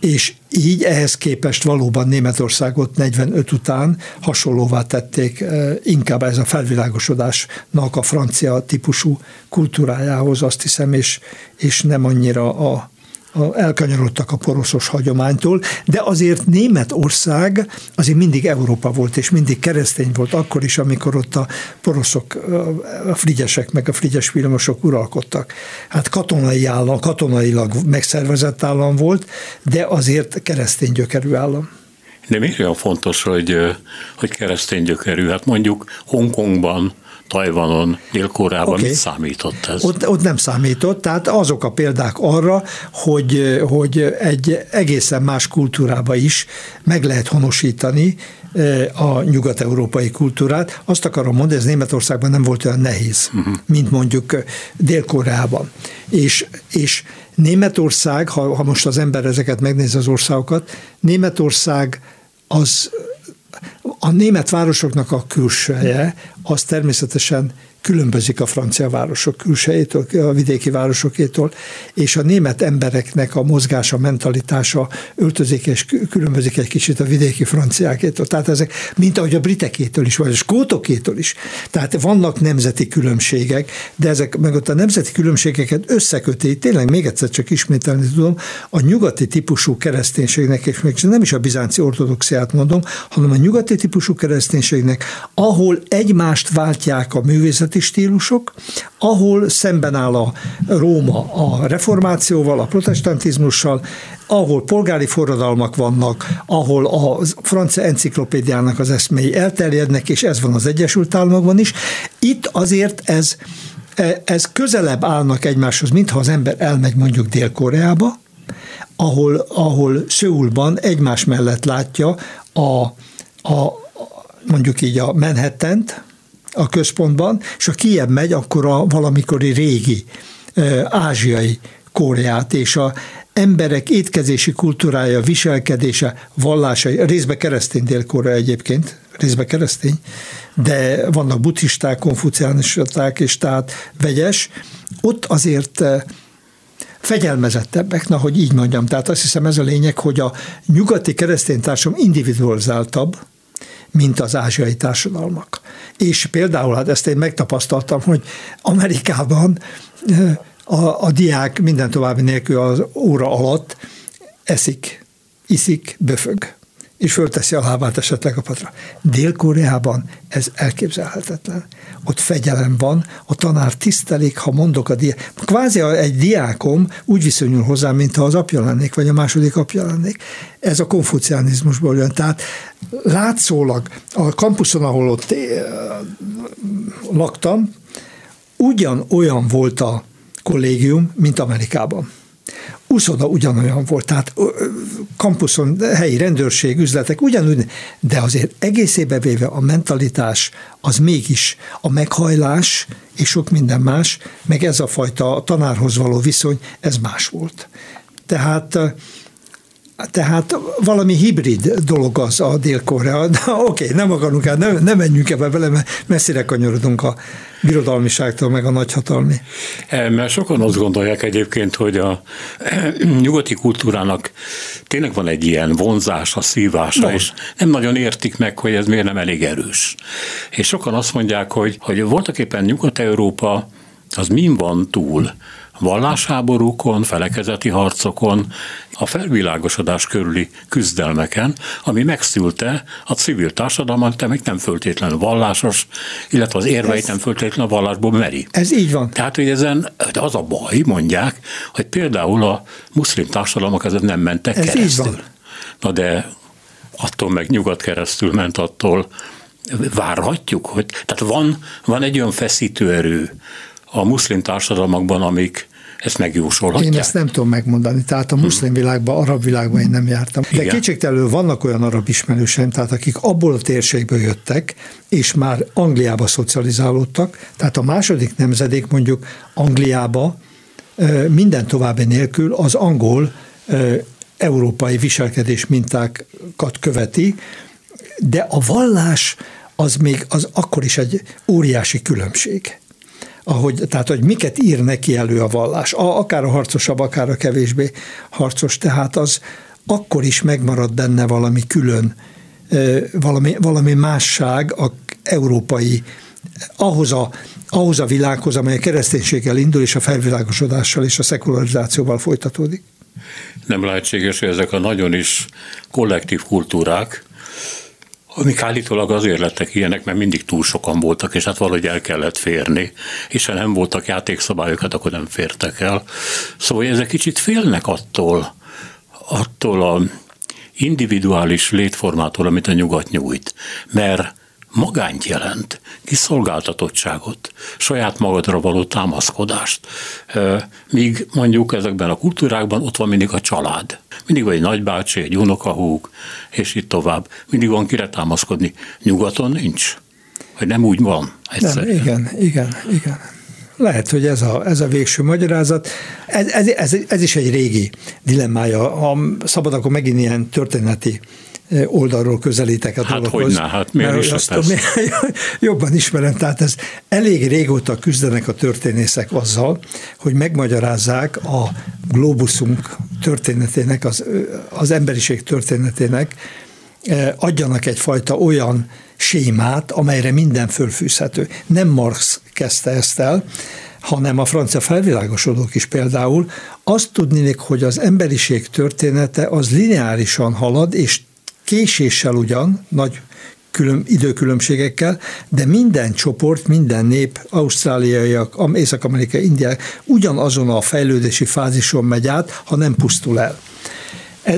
és így ehhez képest valóban Németországot 45 után hasonlóvá tették eh, inkább ez a felvilágosodásnak a francia típusú kultúrájához, azt hiszem, és, és nem annyira a elkanyarodtak a poroszos hagyománytól, de azért Németország azért mindig Európa volt, és mindig keresztény volt, akkor is, amikor ott a poroszok, a frigyesek, meg a frigyes villamosok uralkodtak. Hát katonai állam, katonailag megszervezett állam volt, de azért keresztény gyökerű állam. De miért olyan fontos, hogy, hogy keresztény gyökerű? Hát mondjuk Hongkongban Tajvanon, Dél-Koreában okay. mit számított ez? Ott, ott nem számított, tehát azok a példák arra, hogy, hogy egy egészen más kultúrába is meg lehet honosítani eh, a nyugat-európai kultúrát. Azt akarom mondani, ez Németországban nem volt olyan nehéz, uh-huh. mint mondjuk eh, Dél-Koreában. És, és Németország, ha, ha most az ember ezeket megnézi az országokat, Németország az a német városoknak a külseje az természetesen különbözik a francia városok külsejétől, a vidéki városokétól, és a német embereknek a mozgása, mentalitása öltözik és különbözik egy kicsit a vidéki franciákétól. Tehát ezek, mint ahogy a britekétől is, vagy a skótokétől is. Tehát vannak nemzeti különbségek, de ezek meg ott a nemzeti különbségeket összeköti, tényleg még egyszer csak ismételni tudom, a nyugati típusú kereszténységnek, és még nem is a bizánci ortodoxiát mondom, hanem a nyugati típusú kereszténységnek, ahol egymást váltják a művészeti nemzeti stílusok, ahol szemben áll a Róma a reformációval, a protestantizmussal, ahol polgári forradalmak vannak, ahol a francia enciklopédiának az eszmei elterjednek, és ez van az Egyesült Államokban is. Itt azért ez, ez közelebb állnak egymáshoz, mintha az ember elmegy mondjuk Dél-Koreába, ahol, ahol Szőulban egymás mellett látja a, a, mondjuk így a Manhattan-t, a központban, és ha kiebb megy, akkor a valamikori régi ázsiai Koreát, és a emberek étkezési kultúrája, viselkedése, vallása, részbe keresztény Dél-Korea egyébként, részbe keresztény, de vannak buddhisták, konfuciánisták, és tehát vegyes, ott azért fegyelmezettebbek, na, hogy így mondjam. Tehát azt hiszem ez a lényeg, hogy a nyugati keresztény társadalom individualizáltabb, mint az ázsiai társadalmak. És például, hát ezt én megtapasztaltam, hogy Amerikában a, a diák minden további nélkül az óra alatt eszik, iszik, böfög és fölteszi a lábát esetleg a patra. Dél-Koreában ez elképzelhetetlen. Ott fegyelem van, a tanár tisztelik, ha mondok a diák. Kvázi egy diákom úgy viszonyul hozzám, mintha az apja lennék, vagy a második apja lennék. Ez a konfucianizmusból jön. Tehát látszólag a kampuszon, ahol ott eh, laktam, ugyan olyan volt a kollégium, mint Amerikában uszoda ugyanolyan volt, tehát kampuszon helyi rendőrség, üzletek ugyanúgy, de azért egészébe véve a mentalitás az mégis a meghajlás és sok minden más, meg ez a fajta tanárhoz való viszony, ez más volt. Tehát tehát valami hibrid dolog az a Dél-Korea. Oké, okay, nem akarunk el, nem, nem menjünk ebbe bele, mert messzire kanyarodunk a birodalmiságtól, meg a nagyhatalmi. E, mert sokan azt gondolják egyébként, hogy a nyugati kultúrának tényleg van egy ilyen vonzása, szívása, no. és nem nagyon értik meg, hogy ez miért nem elég erős. És sokan azt mondják, hogy, hogy voltak éppen Nyugat-Európa az min van túl? Vallásháborúkon, felekezeti harcokon, a felvilágosodás körüli küzdelmeken, ami megszülte a civil társadalmat, még nem föltétlenül vallásos, illetve az érveit ez, nem föltétlenül a vallásból meri. Ez így van. Tehát, hogy ezen de az a baj, mondják, hogy például a muszlim társadalmak ezen nem mentek ez keresztül. Így van. Na de attól meg nyugat keresztül ment, attól várhatjuk, hogy tehát van, van egy olyan feszítő erő, a muszlim társadalmakban, amik ezt megjósolhatják? Én ezt nem tudom megmondani. Tehát a muszlim világban, arab világban én nem jártam. De Igen. kétségtelenül vannak olyan arab ismerőseim, tehát akik abból a térségből jöttek, és már Angliába szocializálódtak. Tehát a második nemzedék mondjuk Angliába minden további nélkül az angol európai viselkedés mintákat követi, de a vallás az még az akkor is egy óriási különbség. Ahogy, tehát, hogy miket ír neki elő a vallás, a, akár a harcosabb, akár a kevésbé harcos, tehát az akkor is megmarad benne valami külön, valami, valami másság a európai ahhoz a, ahhoz a világhoz, amely a kereszténységgel indul, és a felvilágosodással és a szekularizációval folytatódik. Nem lehetséges, hogy ezek a nagyon is kollektív kultúrák, amik állítólag azért lettek ilyenek, mert mindig túl sokan voltak, és hát valahogy el kellett férni, és ha nem voltak játékszabályok, hát akkor nem fértek el. Szóval ezek kicsit félnek attól, attól a individuális létformától, amit a nyugat nyújt, mert magányt jelent, kiszolgáltatottságot, saját magadra való támaszkodást. Míg mondjuk ezekben a kultúrákban ott van mindig a család. Mindig van egy nagybácsi, egy unokahúg, és itt tovább. Mindig van kire támaszkodni. Nyugaton nincs. Vagy nem úgy van. Egyszer. Nem, igen, igen, igen. Lehet, hogy ez a, ez a végső magyarázat. Ez, ez, ez, ez is egy régi dilemmája. Ha szabad, akkor megint ilyen történeti oldalról közelítek a hát dologhoz. Hogyne, hát miért is azt tudom, jobban ismerem, tehát ez elég régóta küzdenek a történészek azzal, hogy megmagyarázzák a globuszunk történetének, az, az emberiség történetének, adjanak egyfajta olyan sémát, amelyre minden fölfűzhető. Nem Marx kezdte ezt el, hanem a francia felvilágosodók is például, azt tudnék, hogy az emberiség története az lineárisan halad, és késéssel ugyan, nagy külön, időkülönbségekkel, de minden csoport, minden nép, ausztráliaiak, észak-amerikai, indiák ugyanazon a fejlődési fázison megy át, ha nem pusztul el.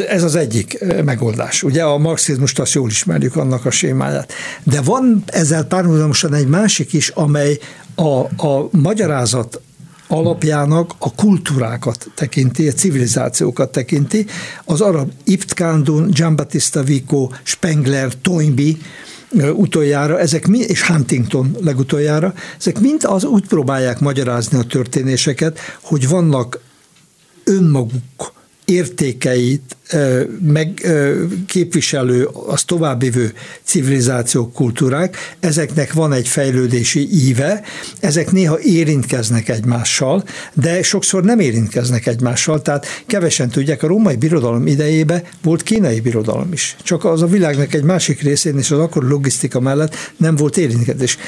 Ez az egyik megoldás. Ugye a marxizmust azt jól ismerjük, annak a sémáját. De van ezzel párhuzamosan egy másik is, amely a, a magyarázat alapjának a kultúrákat tekinti, a civilizációkat tekinti. Az arab Ibn Khaldun, Giambattista Vico, Spengler, Toynbee utoljára, ezek mi, és Huntington legutoljára, ezek mind az úgy próbálják magyarázni a történéseket, hogy vannak önmaguk értékeit meg képviselő, az továbbvivő civilizációk, kultúrák, ezeknek van egy fejlődési íve, ezek néha érintkeznek egymással, de sokszor nem érintkeznek egymással, tehát kevesen tudják, a római birodalom idejébe volt kínai birodalom is. Csak az a világnak egy másik részén és az akkor logisztika mellett nem volt érintkezés.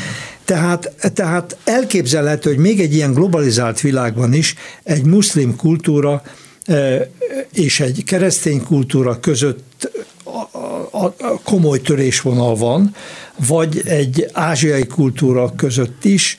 Tehát, tehát elképzelhető, hogy még egy ilyen globalizált világban is egy muszlim kultúra és egy keresztény kultúra között a komoly törésvonal van, vagy egy ázsiai kultúra között is.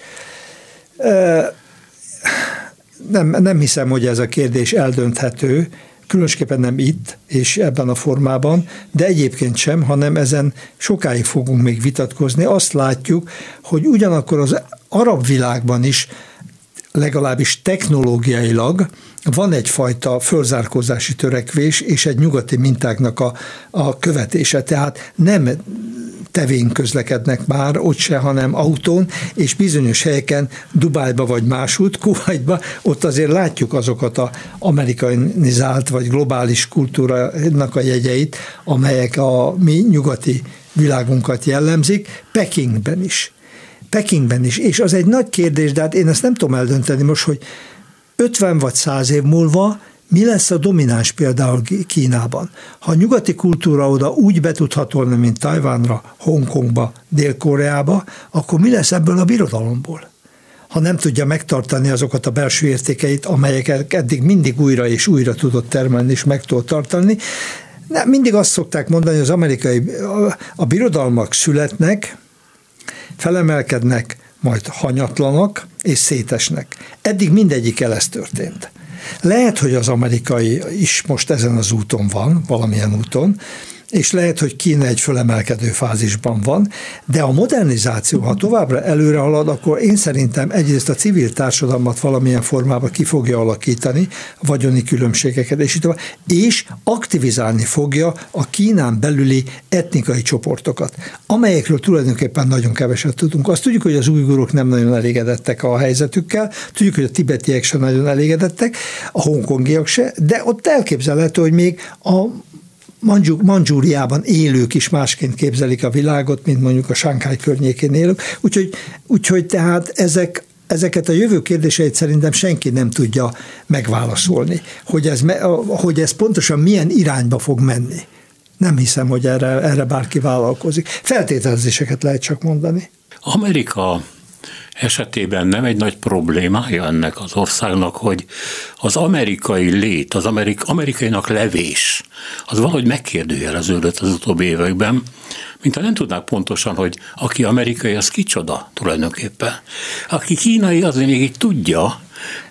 Nem, nem hiszem, hogy ez a kérdés eldönthető, különösképpen nem itt és ebben a formában, de egyébként sem, hanem ezen sokáig fogunk még vitatkozni. Azt látjuk, hogy ugyanakkor az arab világban is legalábbis technológiailag van egyfajta fölzárkózási törekvés és egy nyugati mintáknak a, a követése. Tehát nem tevén közlekednek már ott se, hanem autón, és bizonyos helyeken, Dubájba vagy másút, Kuwaitba, ott azért látjuk azokat a amerikanizált vagy globális kultúrának a jegyeit, amelyek a mi nyugati világunkat jellemzik, Pekingben is. Pekingben is. És az egy nagy kérdés, de hát én ezt nem tudom eldönteni most, hogy 50 vagy 100 év múlva mi lesz a domináns például Kínában? Ha a nyugati kultúra oda úgy be tud mint Tajvánra, Hongkongba, Dél-Koreába, akkor mi lesz ebből a birodalomból? Ha nem tudja megtartani azokat a belső értékeit, amelyeket eddig mindig újra és újra tudott termelni és meg tudott tartani, nem, mindig azt szokták mondani, hogy az amerikai a, a birodalmak születnek, felemelkednek, majd hanyatlanak és szétesnek. Eddig mindegyik ez történt. Lehet, hogy az amerikai is most ezen az úton van, valamilyen úton, és lehet, hogy Kína egy fölemelkedő fázisban van, de a modernizáció, ha továbbra előre halad, akkor én szerintem egyrészt a civil társadalmat valamilyen formában ki fogja alakítani, a vagyoni különbségeket, és, így és aktivizálni fogja a Kínán belüli etnikai csoportokat, amelyekről tulajdonképpen nagyon keveset tudunk. Azt tudjuk, hogy az újgurok nem nagyon elégedettek a helyzetükkel, tudjuk, hogy a tibetiek sem nagyon elégedettek, a hongkongiak se, de ott elképzelhető, hogy még a Mandzsúriában élők is másként képzelik a világot, mint mondjuk a Sánkály környékén élők. Úgyhogy, úgyhogy tehát ezek ezeket a jövő kérdéseit szerintem senki nem tudja megválaszolni, hogy ez, hogy ez pontosan milyen irányba fog menni. Nem hiszem, hogy erre, erre bárki vállalkozik. Feltételezéseket lehet csak mondani. Amerika esetében nem egy nagy problémája ennek az országnak, hogy az amerikai lét, az amerik, amerikainak levés, az valahogy megkérdőjeleződött az utóbbi években, mint ha nem tudnák pontosan, hogy aki amerikai, az kicsoda tulajdonképpen. Aki kínai, az még így tudja,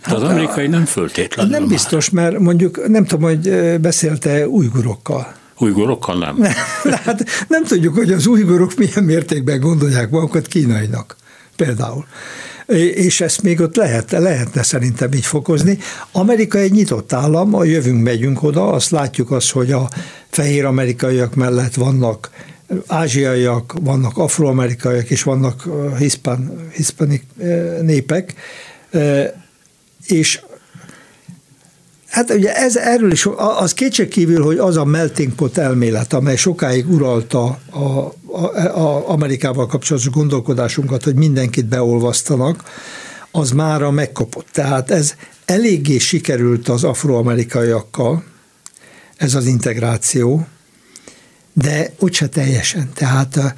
de az hát amerikai nem föltétlenül Nem biztos, már. mert mondjuk nem tudom, hogy beszélte újgurokkal. Újgorokkal nem? nem. Hát nem tudjuk, hogy az újgorok milyen mértékben gondolják magukat kínainak például. És ezt még ott lehet, lehetne szerintem így fokozni. Amerika egy nyitott állam, a jövünk, megyünk oda, azt látjuk azt, hogy a fehér amerikaiak mellett vannak ázsiaiak, vannak afroamerikaiak, és vannak hiszpán, hiszpanik népek, és Hát ugye ez, erről is, az kétségkívül, hogy az a melting pot elmélet, amely sokáig uralta a, a, a Amerikával kapcsolatos gondolkodásunkat, hogy mindenkit beolvasztanak, az mára megkopott. Tehát ez eléggé sikerült az afroamerikaiakkal, ez az integráció, de ott se teljesen. Tehát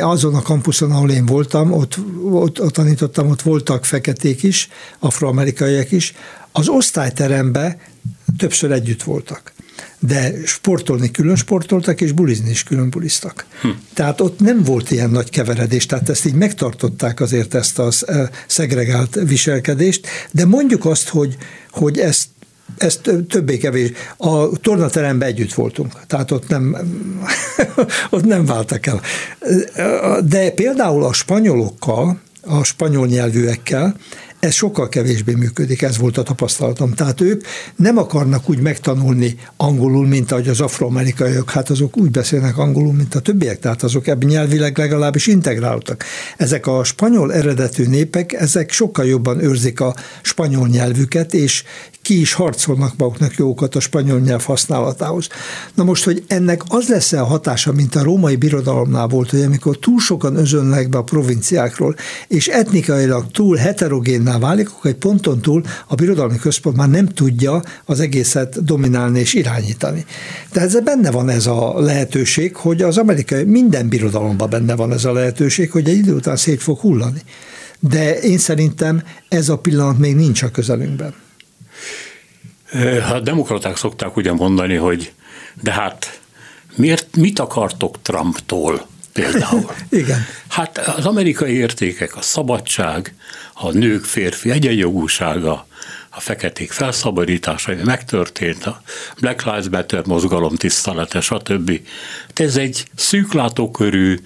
azon a kampuszon, ahol én voltam, ott, ott, ott tanítottam, ott voltak feketék is, afroamerikaiak is, az osztályterembe többször együtt voltak. De sportolni külön sportoltak, és bulizni is külön buliztak. Hm. Tehát ott nem volt ilyen nagy keveredés, tehát ezt így megtartották azért ezt a szegregált viselkedést, de mondjuk azt, hogy, hogy ezt ezt többé-kevés. A tornateremben együtt voltunk, tehát ott nem, ott nem váltak el. De például a spanyolokkal, a spanyol nyelvűekkel ez sokkal kevésbé működik, ez volt a tapasztalatom. Tehát ők nem akarnak úgy megtanulni angolul, mint ahogy az afroamerikaiak, hát azok úgy beszélnek angolul, mint a többiek, tehát azok ebben nyelvileg legalábbis integráltak. Ezek a spanyol eredetű népek, ezek sokkal jobban őrzik a spanyol nyelvüket, és ki is harcolnak maguknak jókat a spanyol nyelv használatához. Na most, hogy ennek az lesz-e a hatása, mint a római birodalomnál volt, hogy amikor túl sokan özönnek be a provinciákról, és etnikailag túl heterogénná válik, akkor egy ponton túl a birodalmi központ már nem tudja az egészet dominálni és irányítani. Tehát ez benne van ez a lehetőség, hogy az amerikai minden birodalomban benne van ez a lehetőség, hogy egy idő után szét fog hullani. De én szerintem ez a pillanat még nincs a közelünkben. Hát demokraták szokták ugye mondani, hogy de hát miért, mit akartok Trumptól például? Igen. Hát az amerikai értékek, a szabadság, a nők férfi egyenjogúsága, a feketék felszabadítása, ami megtörtént, a Black Lives Matter mozgalom tisztelete, stb. Ez egy szűklátókörű,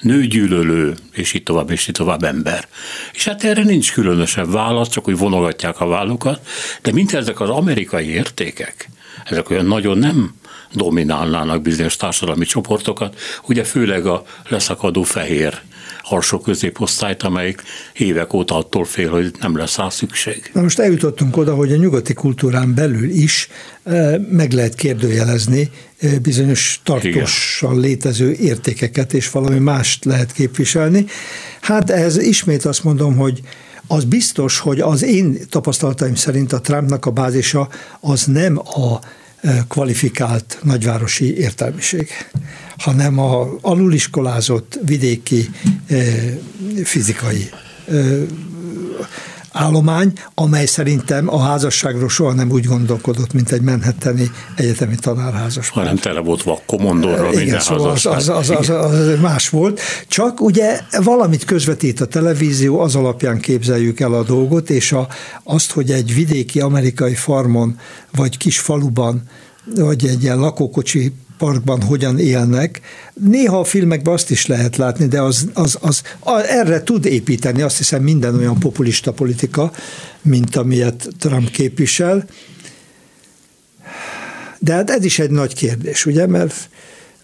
nőgyűlölő, és így tovább, és így tovább ember. És hát erre nincs különösebb válasz, csak úgy vonogatják a vállukat, de mint ezek az amerikai értékek, ezek olyan nagyon nem dominálnának bizonyos társadalmi csoportokat, ugye főleg a leszakadó fehér alsó középosztályt, amelyik évek óta attól fél, hogy nem lesz rá szükség. Na most eljutottunk oda, hogy a nyugati kultúrán belül is eh, meg lehet kérdőjelezni eh, bizonyos tartósan Igen. létező értékeket, és valami mást lehet képviselni. Hát ehhez ismét azt mondom, hogy az biztos, hogy az én tapasztalataim szerint a Trumpnak a bázisa az nem a kvalifikált nagyvárosi értelmiség, hanem a aluliskolázott vidéki fizikai állomány, amely szerintem a házasságról soha nem úgy gondolkodott, mint egy menhetteni egyetemi tanárházas. Hanem tele volt vakkomondorral Igen, minden szóval az, az, az, az, az, más volt. Csak ugye valamit közvetít a televízió, az alapján képzeljük el a dolgot, és a, azt, hogy egy vidéki amerikai farmon vagy kis faluban vagy egy ilyen lakókocsi parkban hogyan élnek. Néha a filmekben azt is lehet látni, de az, az, az, az erre tud építeni, azt hiszem minden olyan populista politika, mint amilyet Trump képvisel. De hát ez is egy nagy kérdés, ugye, mert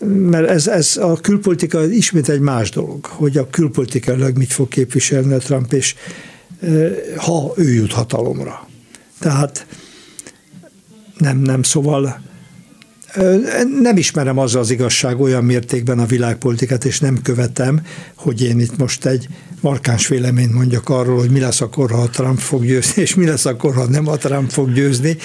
mert ez, ez a külpolitika ismét egy más dolog, hogy a külpolitikailag mit fog képviselni a Trump, és ha ő jut hatalomra. Tehát nem, nem, szóval nem ismerem az az igazság olyan mértékben a világpolitikát, és nem követem, hogy én itt most egy markáns véleményt mondjak arról, hogy mi lesz akkor, ha a Trump fog győzni, és mi lesz akkor, ha nem a Trump fog győzni.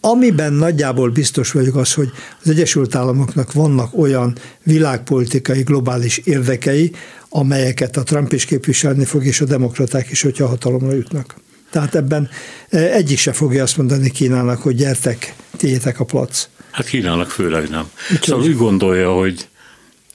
Amiben nagyjából biztos vagyok az, hogy az Egyesült Államoknak vannak olyan világpolitikai, globális érdekei, amelyeket a Trump is képviselni fog, és a demokraták is, hogyha hatalomra jutnak. Tehát ebben egyik se fogja azt mondani Kínának, hogy gyertek, tiétek a plac. Hát Kínának főleg nem. Úgy szóval úgy gondolja, hogy,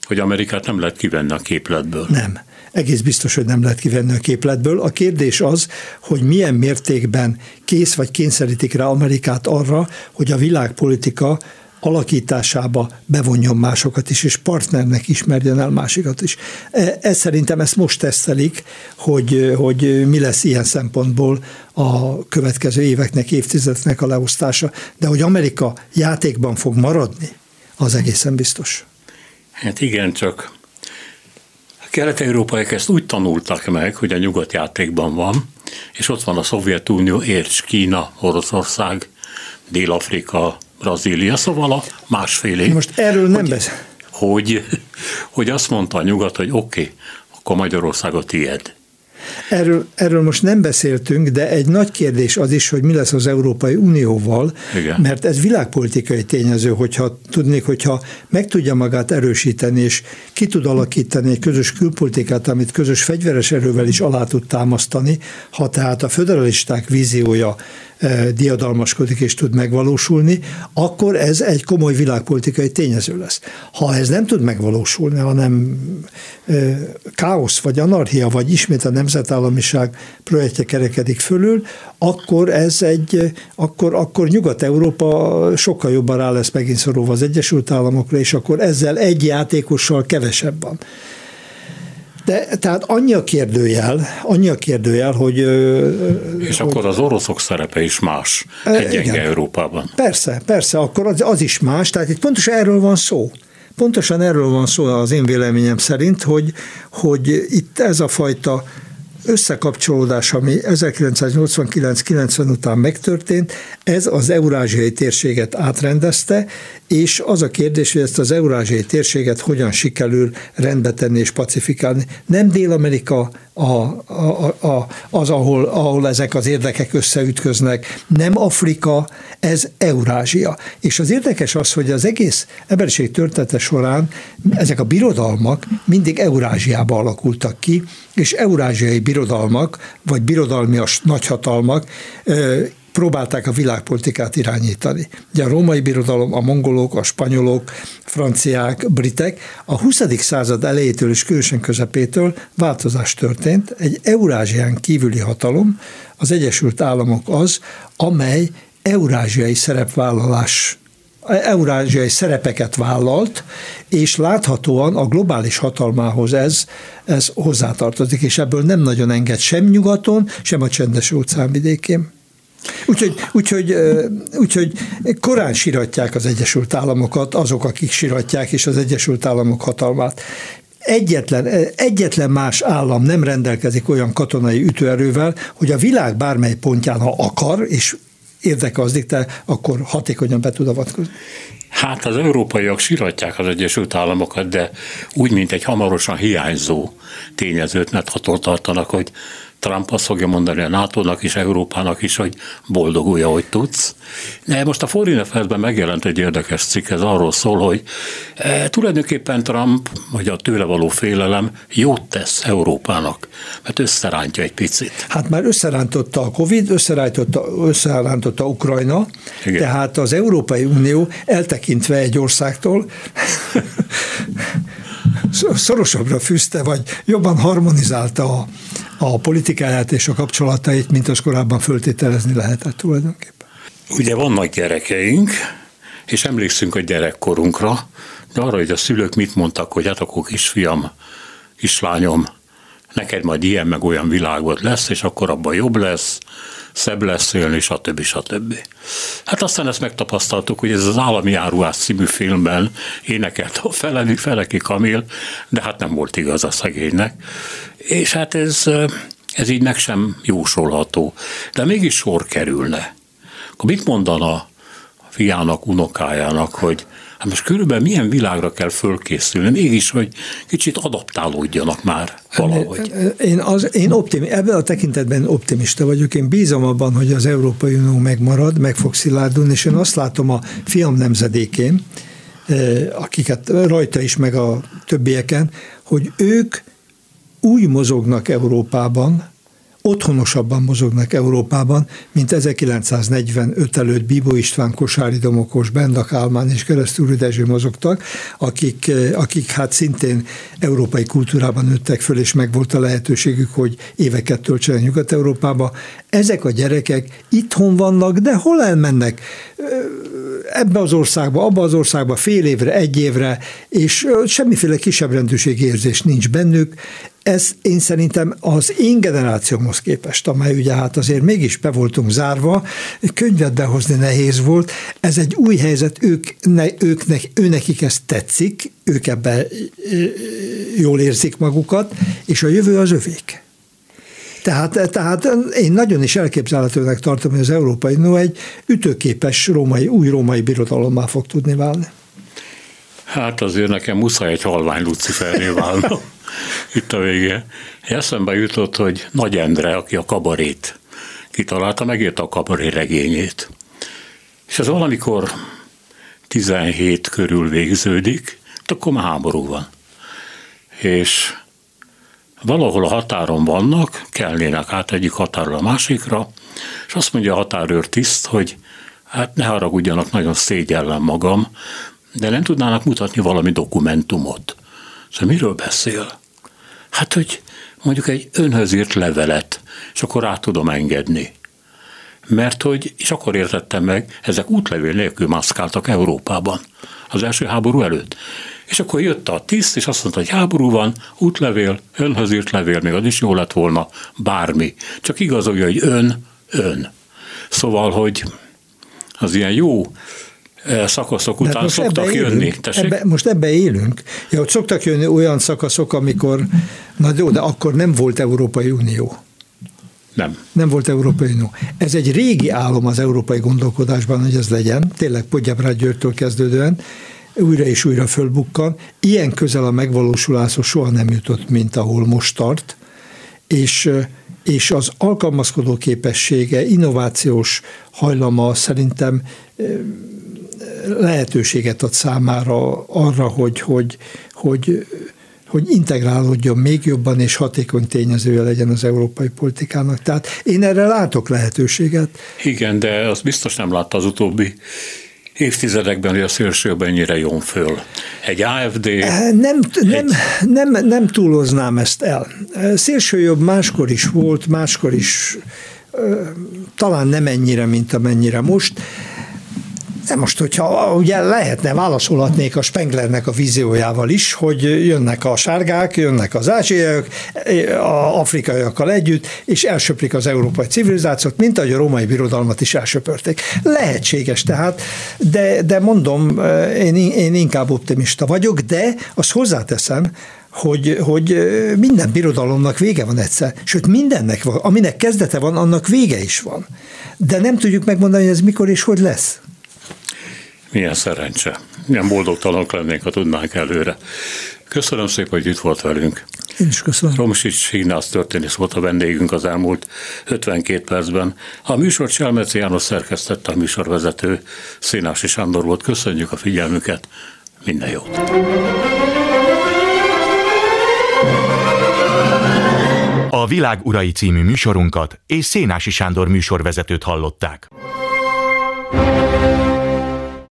hogy Amerikát nem lehet kivenni a képletből. Nem. Egész biztos, hogy nem lehet kivenni a képletből. A kérdés az, hogy milyen mértékben kész vagy kényszerítik rá Amerikát arra, hogy a világpolitika alakításába bevonjon másokat is, és partnernek ismerjen el másikat is. E, ez szerintem ezt most tesztelik, hogy, hogy mi lesz ilyen szempontból a következő éveknek, évtizedeknek a leosztása, de hogy Amerika játékban fog maradni, az egészen biztos. Hát igen, csak a kelet-európaiak ezt úgy tanultak meg, hogy a nyugat játékban van, és ott van a Szovjetunió, Ércs, Kína, Oroszország, Dél-Afrika, Brazília, szóval a másfél év. Most erről nem beszél. Hogy, hogy azt mondta a nyugat, hogy oké, okay, akkor Magyarország a tied. Erről, erről most nem beszéltünk, de egy nagy kérdés az is, hogy mi lesz az Európai Unióval, Igen. mert ez világpolitikai tényező, hogyha tudnék, hogyha meg tudja magát erősíteni, és ki tud alakítani egy közös külpolitikát, amit közös fegyveres erővel is alá tud támasztani, ha tehát a föderalisták víziója diadalmaskodik és tud megvalósulni, akkor ez egy komoly világpolitikai tényező lesz. Ha ez nem tud megvalósulni, hanem káosz vagy anarchia, vagy ismét a nemzetállamiság projektje kerekedik fölül, akkor ez egy, akkor, akkor Nyugat-Európa sokkal jobban rá lesz megint szorulva az Egyesült Államokra, és akkor ezzel egy játékossal kevesebb van. De tehát annyi a kérdőjel, annyi a kérdőjel, hogy... És hogy, akkor az oroszok szerepe is más egy gyenge Európában. Persze, persze, akkor az, az is más, tehát itt pontosan erről van szó. Pontosan erről van szó az én véleményem szerint, hogy, hogy itt ez a fajta összekapcsolódás, ami 1989-90 után megtörtént, ez az eurázsiai térséget átrendezte, és az a kérdés, hogy ezt az eurázsiai térséget hogyan sikerül rendbe tenni és pacifikálni. Nem Dél-Amerika a, a, a, az, ahol, ahol ezek az érdekek összeütköznek, nem Afrika, ez Eurázsia. És az érdekes az, hogy az egész emberiség története során ezek a birodalmak mindig Eurázsiába alakultak ki, és eurázsiai birodalmak, vagy birodalmias nagyhatalmak próbálták a világpolitikát irányítani. Ugye a római birodalom, a mongolok, a spanyolok, franciák, britek a 20. század elejétől és különösen közepétől változás történt. Egy Eurázsián kívüli hatalom, az Egyesült Államok az, amely eurázsiai szerepvállalás eurázsiai szerepeket vállalt, és láthatóan a globális hatalmához ez, ez hozzátartozik, és ebből nem nagyon enged sem nyugaton, sem a csendes óceán vidékén. Úgyhogy, úgyhogy, úgyhogy korán siratják az Egyesült Államokat azok, akik siratják, és az Egyesült Államok hatalmát. Egyetlen, egyetlen más állam nem rendelkezik olyan katonai ütőerővel, hogy a világ bármely pontján, ha akar, és érdeke az diktál, akkor hatékonyan be tud avatkozni. Hát az európaiak siratják az Egyesült Államokat, de úgy, mint egy hamarosan hiányzó tényezőt, mert attól tartanak, hogy Trump azt fogja mondani a NATO-nak is, Európának is, hogy boldogulja, hogy tudsz. De most a Foreign affairs megjelent egy érdekes cikk, ez arról szól, hogy e, tulajdonképpen Trump, vagy a tőle való félelem jót tesz Európának, mert összerántja egy picit. Hát már összerántotta a Covid, összerántotta, összerántotta Ukrajna, Igen. tehát az Európai Unió eltekintve egy országtól szorosabbra fűzte, vagy jobban harmonizálta a, a politikáját és a kapcsolatait, mint az korábban föltételezni lehetett tulajdonképpen. Ugye vannak gyerekeink, és emlékszünk a gyerekkorunkra, de arra, hogy a szülők mit mondtak, hogy hát akkor kisfiam, kislányom, neked majd ilyen meg olyan világod lesz, és akkor abban jobb lesz, szebb lesz élni, stb. stb. Hát aztán ezt megtapasztaltuk, hogy ez az Állami Áruház című filmben énekelt a Feleni Feleki Kamil, de hát nem volt igaz a szegénynek. És hát ez, ez így meg sem jósolható. De mégis sor kerülne. Akkor mit mondana a fiának, unokájának, hogy Hát most körülbelül milyen világra kell fölkészülni, mégis, hogy kicsit adaptálódjanak már valahogy. Én, az, én optimi, ebben a tekintetben optimista vagyok. Én bízom abban, hogy az Európai Unió megmarad, meg fog szilárdulni, és én azt látom a fiam nemzedékén, akiket rajta is, meg a többieken, hogy ők úgy mozognak Európában, otthonosabban mozognak Európában, mint 1945 előtt Bíbó István, Kosári Domokos, Benda Kálmán és Keresztúri Dezső mozogtak, akik, akik hát szintén európai kultúrában nőttek föl, és megvolt a lehetőségük, hogy éveket töltsenek Nyugat-Európába. Ezek a gyerekek itthon vannak, de hol elmennek? Ebbe az országba, abba az országba fél évre, egy évre, és semmiféle kisebb rendőrségi érzés nincs bennük. Ez én szerintem az én generációmhoz képest, amely ugye hát azért mégis be voltunk zárva, könyvet behozni nehéz volt. Ez egy új helyzet, ők, ne, őknek, őnekik ez tetszik, ők ebben jól érzik magukat, és a jövő az övék. Tehát, tehát én nagyon is elképzelhetőnek tartom, hogy az Európai Unió egy ütőképes római, új római birodalommá fog tudni válni. Hát azért nekem muszáj egy halvány Luciferné válna itt a vége. Eszembe jutott, hogy Nagy Endre, aki a kabarét kitalálta, megírta a kabaré regényét. És ez valamikor 17 körül végződik, akkor már háború van. És valahol a határon vannak, kelnének át egyik határra a másikra, és azt mondja a határőr tiszt, hogy hát ne haragudjanak, nagyon szégyellem magam, de nem tudnának mutatni valami dokumentumot. Szóval miről beszél? Hát, hogy mondjuk egy önhöz írt levelet, és akkor át tudom engedni. Mert hogy, és akkor értettem meg, ezek útlevél nélkül maszkáltak Európában az első háború előtt. És akkor jött a tiszt, és azt mondta, hogy háború van, útlevél, önhöz írt levél, még az is jó lett volna, bármi. Csak igazolja, hogy ön, ön. Szóval, hogy az ilyen jó eh, szakaszok után szoktak jönni. Ebbe, most ebbe élünk. Ja, hogy szoktak jönni olyan szakaszok, amikor, na jó, de akkor nem volt Európai Unió. Nem. Nem volt Európai Unió. Ez egy régi álom az európai gondolkodásban, hogy ez legyen, tényleg Podjabrád Györgytől kezdődően, újra és újra fölbukkan. Ilyen közel a megvalósuláshoz soha nem jutott, mint ahol most tart, és, és az alkalmazkodó képessége, innovációs hajlama szerintem lehetőséget ad számára arra, hogy, hogy, hogy, hogy integrálódjon még jobban és hatékony tényezője legyen az európai politikának. Tehát én erre látok lehetőséget. Igen, de az biztos nem látta az utóbbi évtizedekben, hogy a szélsőben ennyire jön föl. Egy AFD... Nem, nem, egy... nem, nem túloznám ezt el. Szélsőjobb máskor is volt, máskor is talán nem ennyire, mint amennyire most, de most, hogyha ugye lehetne, válaszolhatnék a Spenglernek a víziójával is, hogy jönnek a sárgák, jönnek az ázsiaiak, a afrikaiakkal együtt, és elsöprik az európai civilizációt, mint ahogy a római birodalmat is elsöpörték. Lehetséges tehát, de, de mondom, én, én inkább optimista vagyok, de azt hozzáteszem, hogy, hogy minden birodalomnak vége van egyszer, sőt mindennek van, aminek kezdete van, annak vége is van. De nem tudjuk megmondani, hogy ez mikor és hogy lesz. Milyen szerencse. Milyen boldogtalanok lennénk, ha tudnánk előre. Köszönöm szépen, hogy itt volt velünk. Én is köszönöm. Romsics Ignász történész volt a vendégünk az elmúlt 52 percben. A műsor Cselmeci János szerkesztette a műsorvezető Szénási Sándor volt. Köszönjük a figyelmüket. Minden jót! A Világ Urai című műsorunkat és Szénási Sándor műsorvezetőt hallották.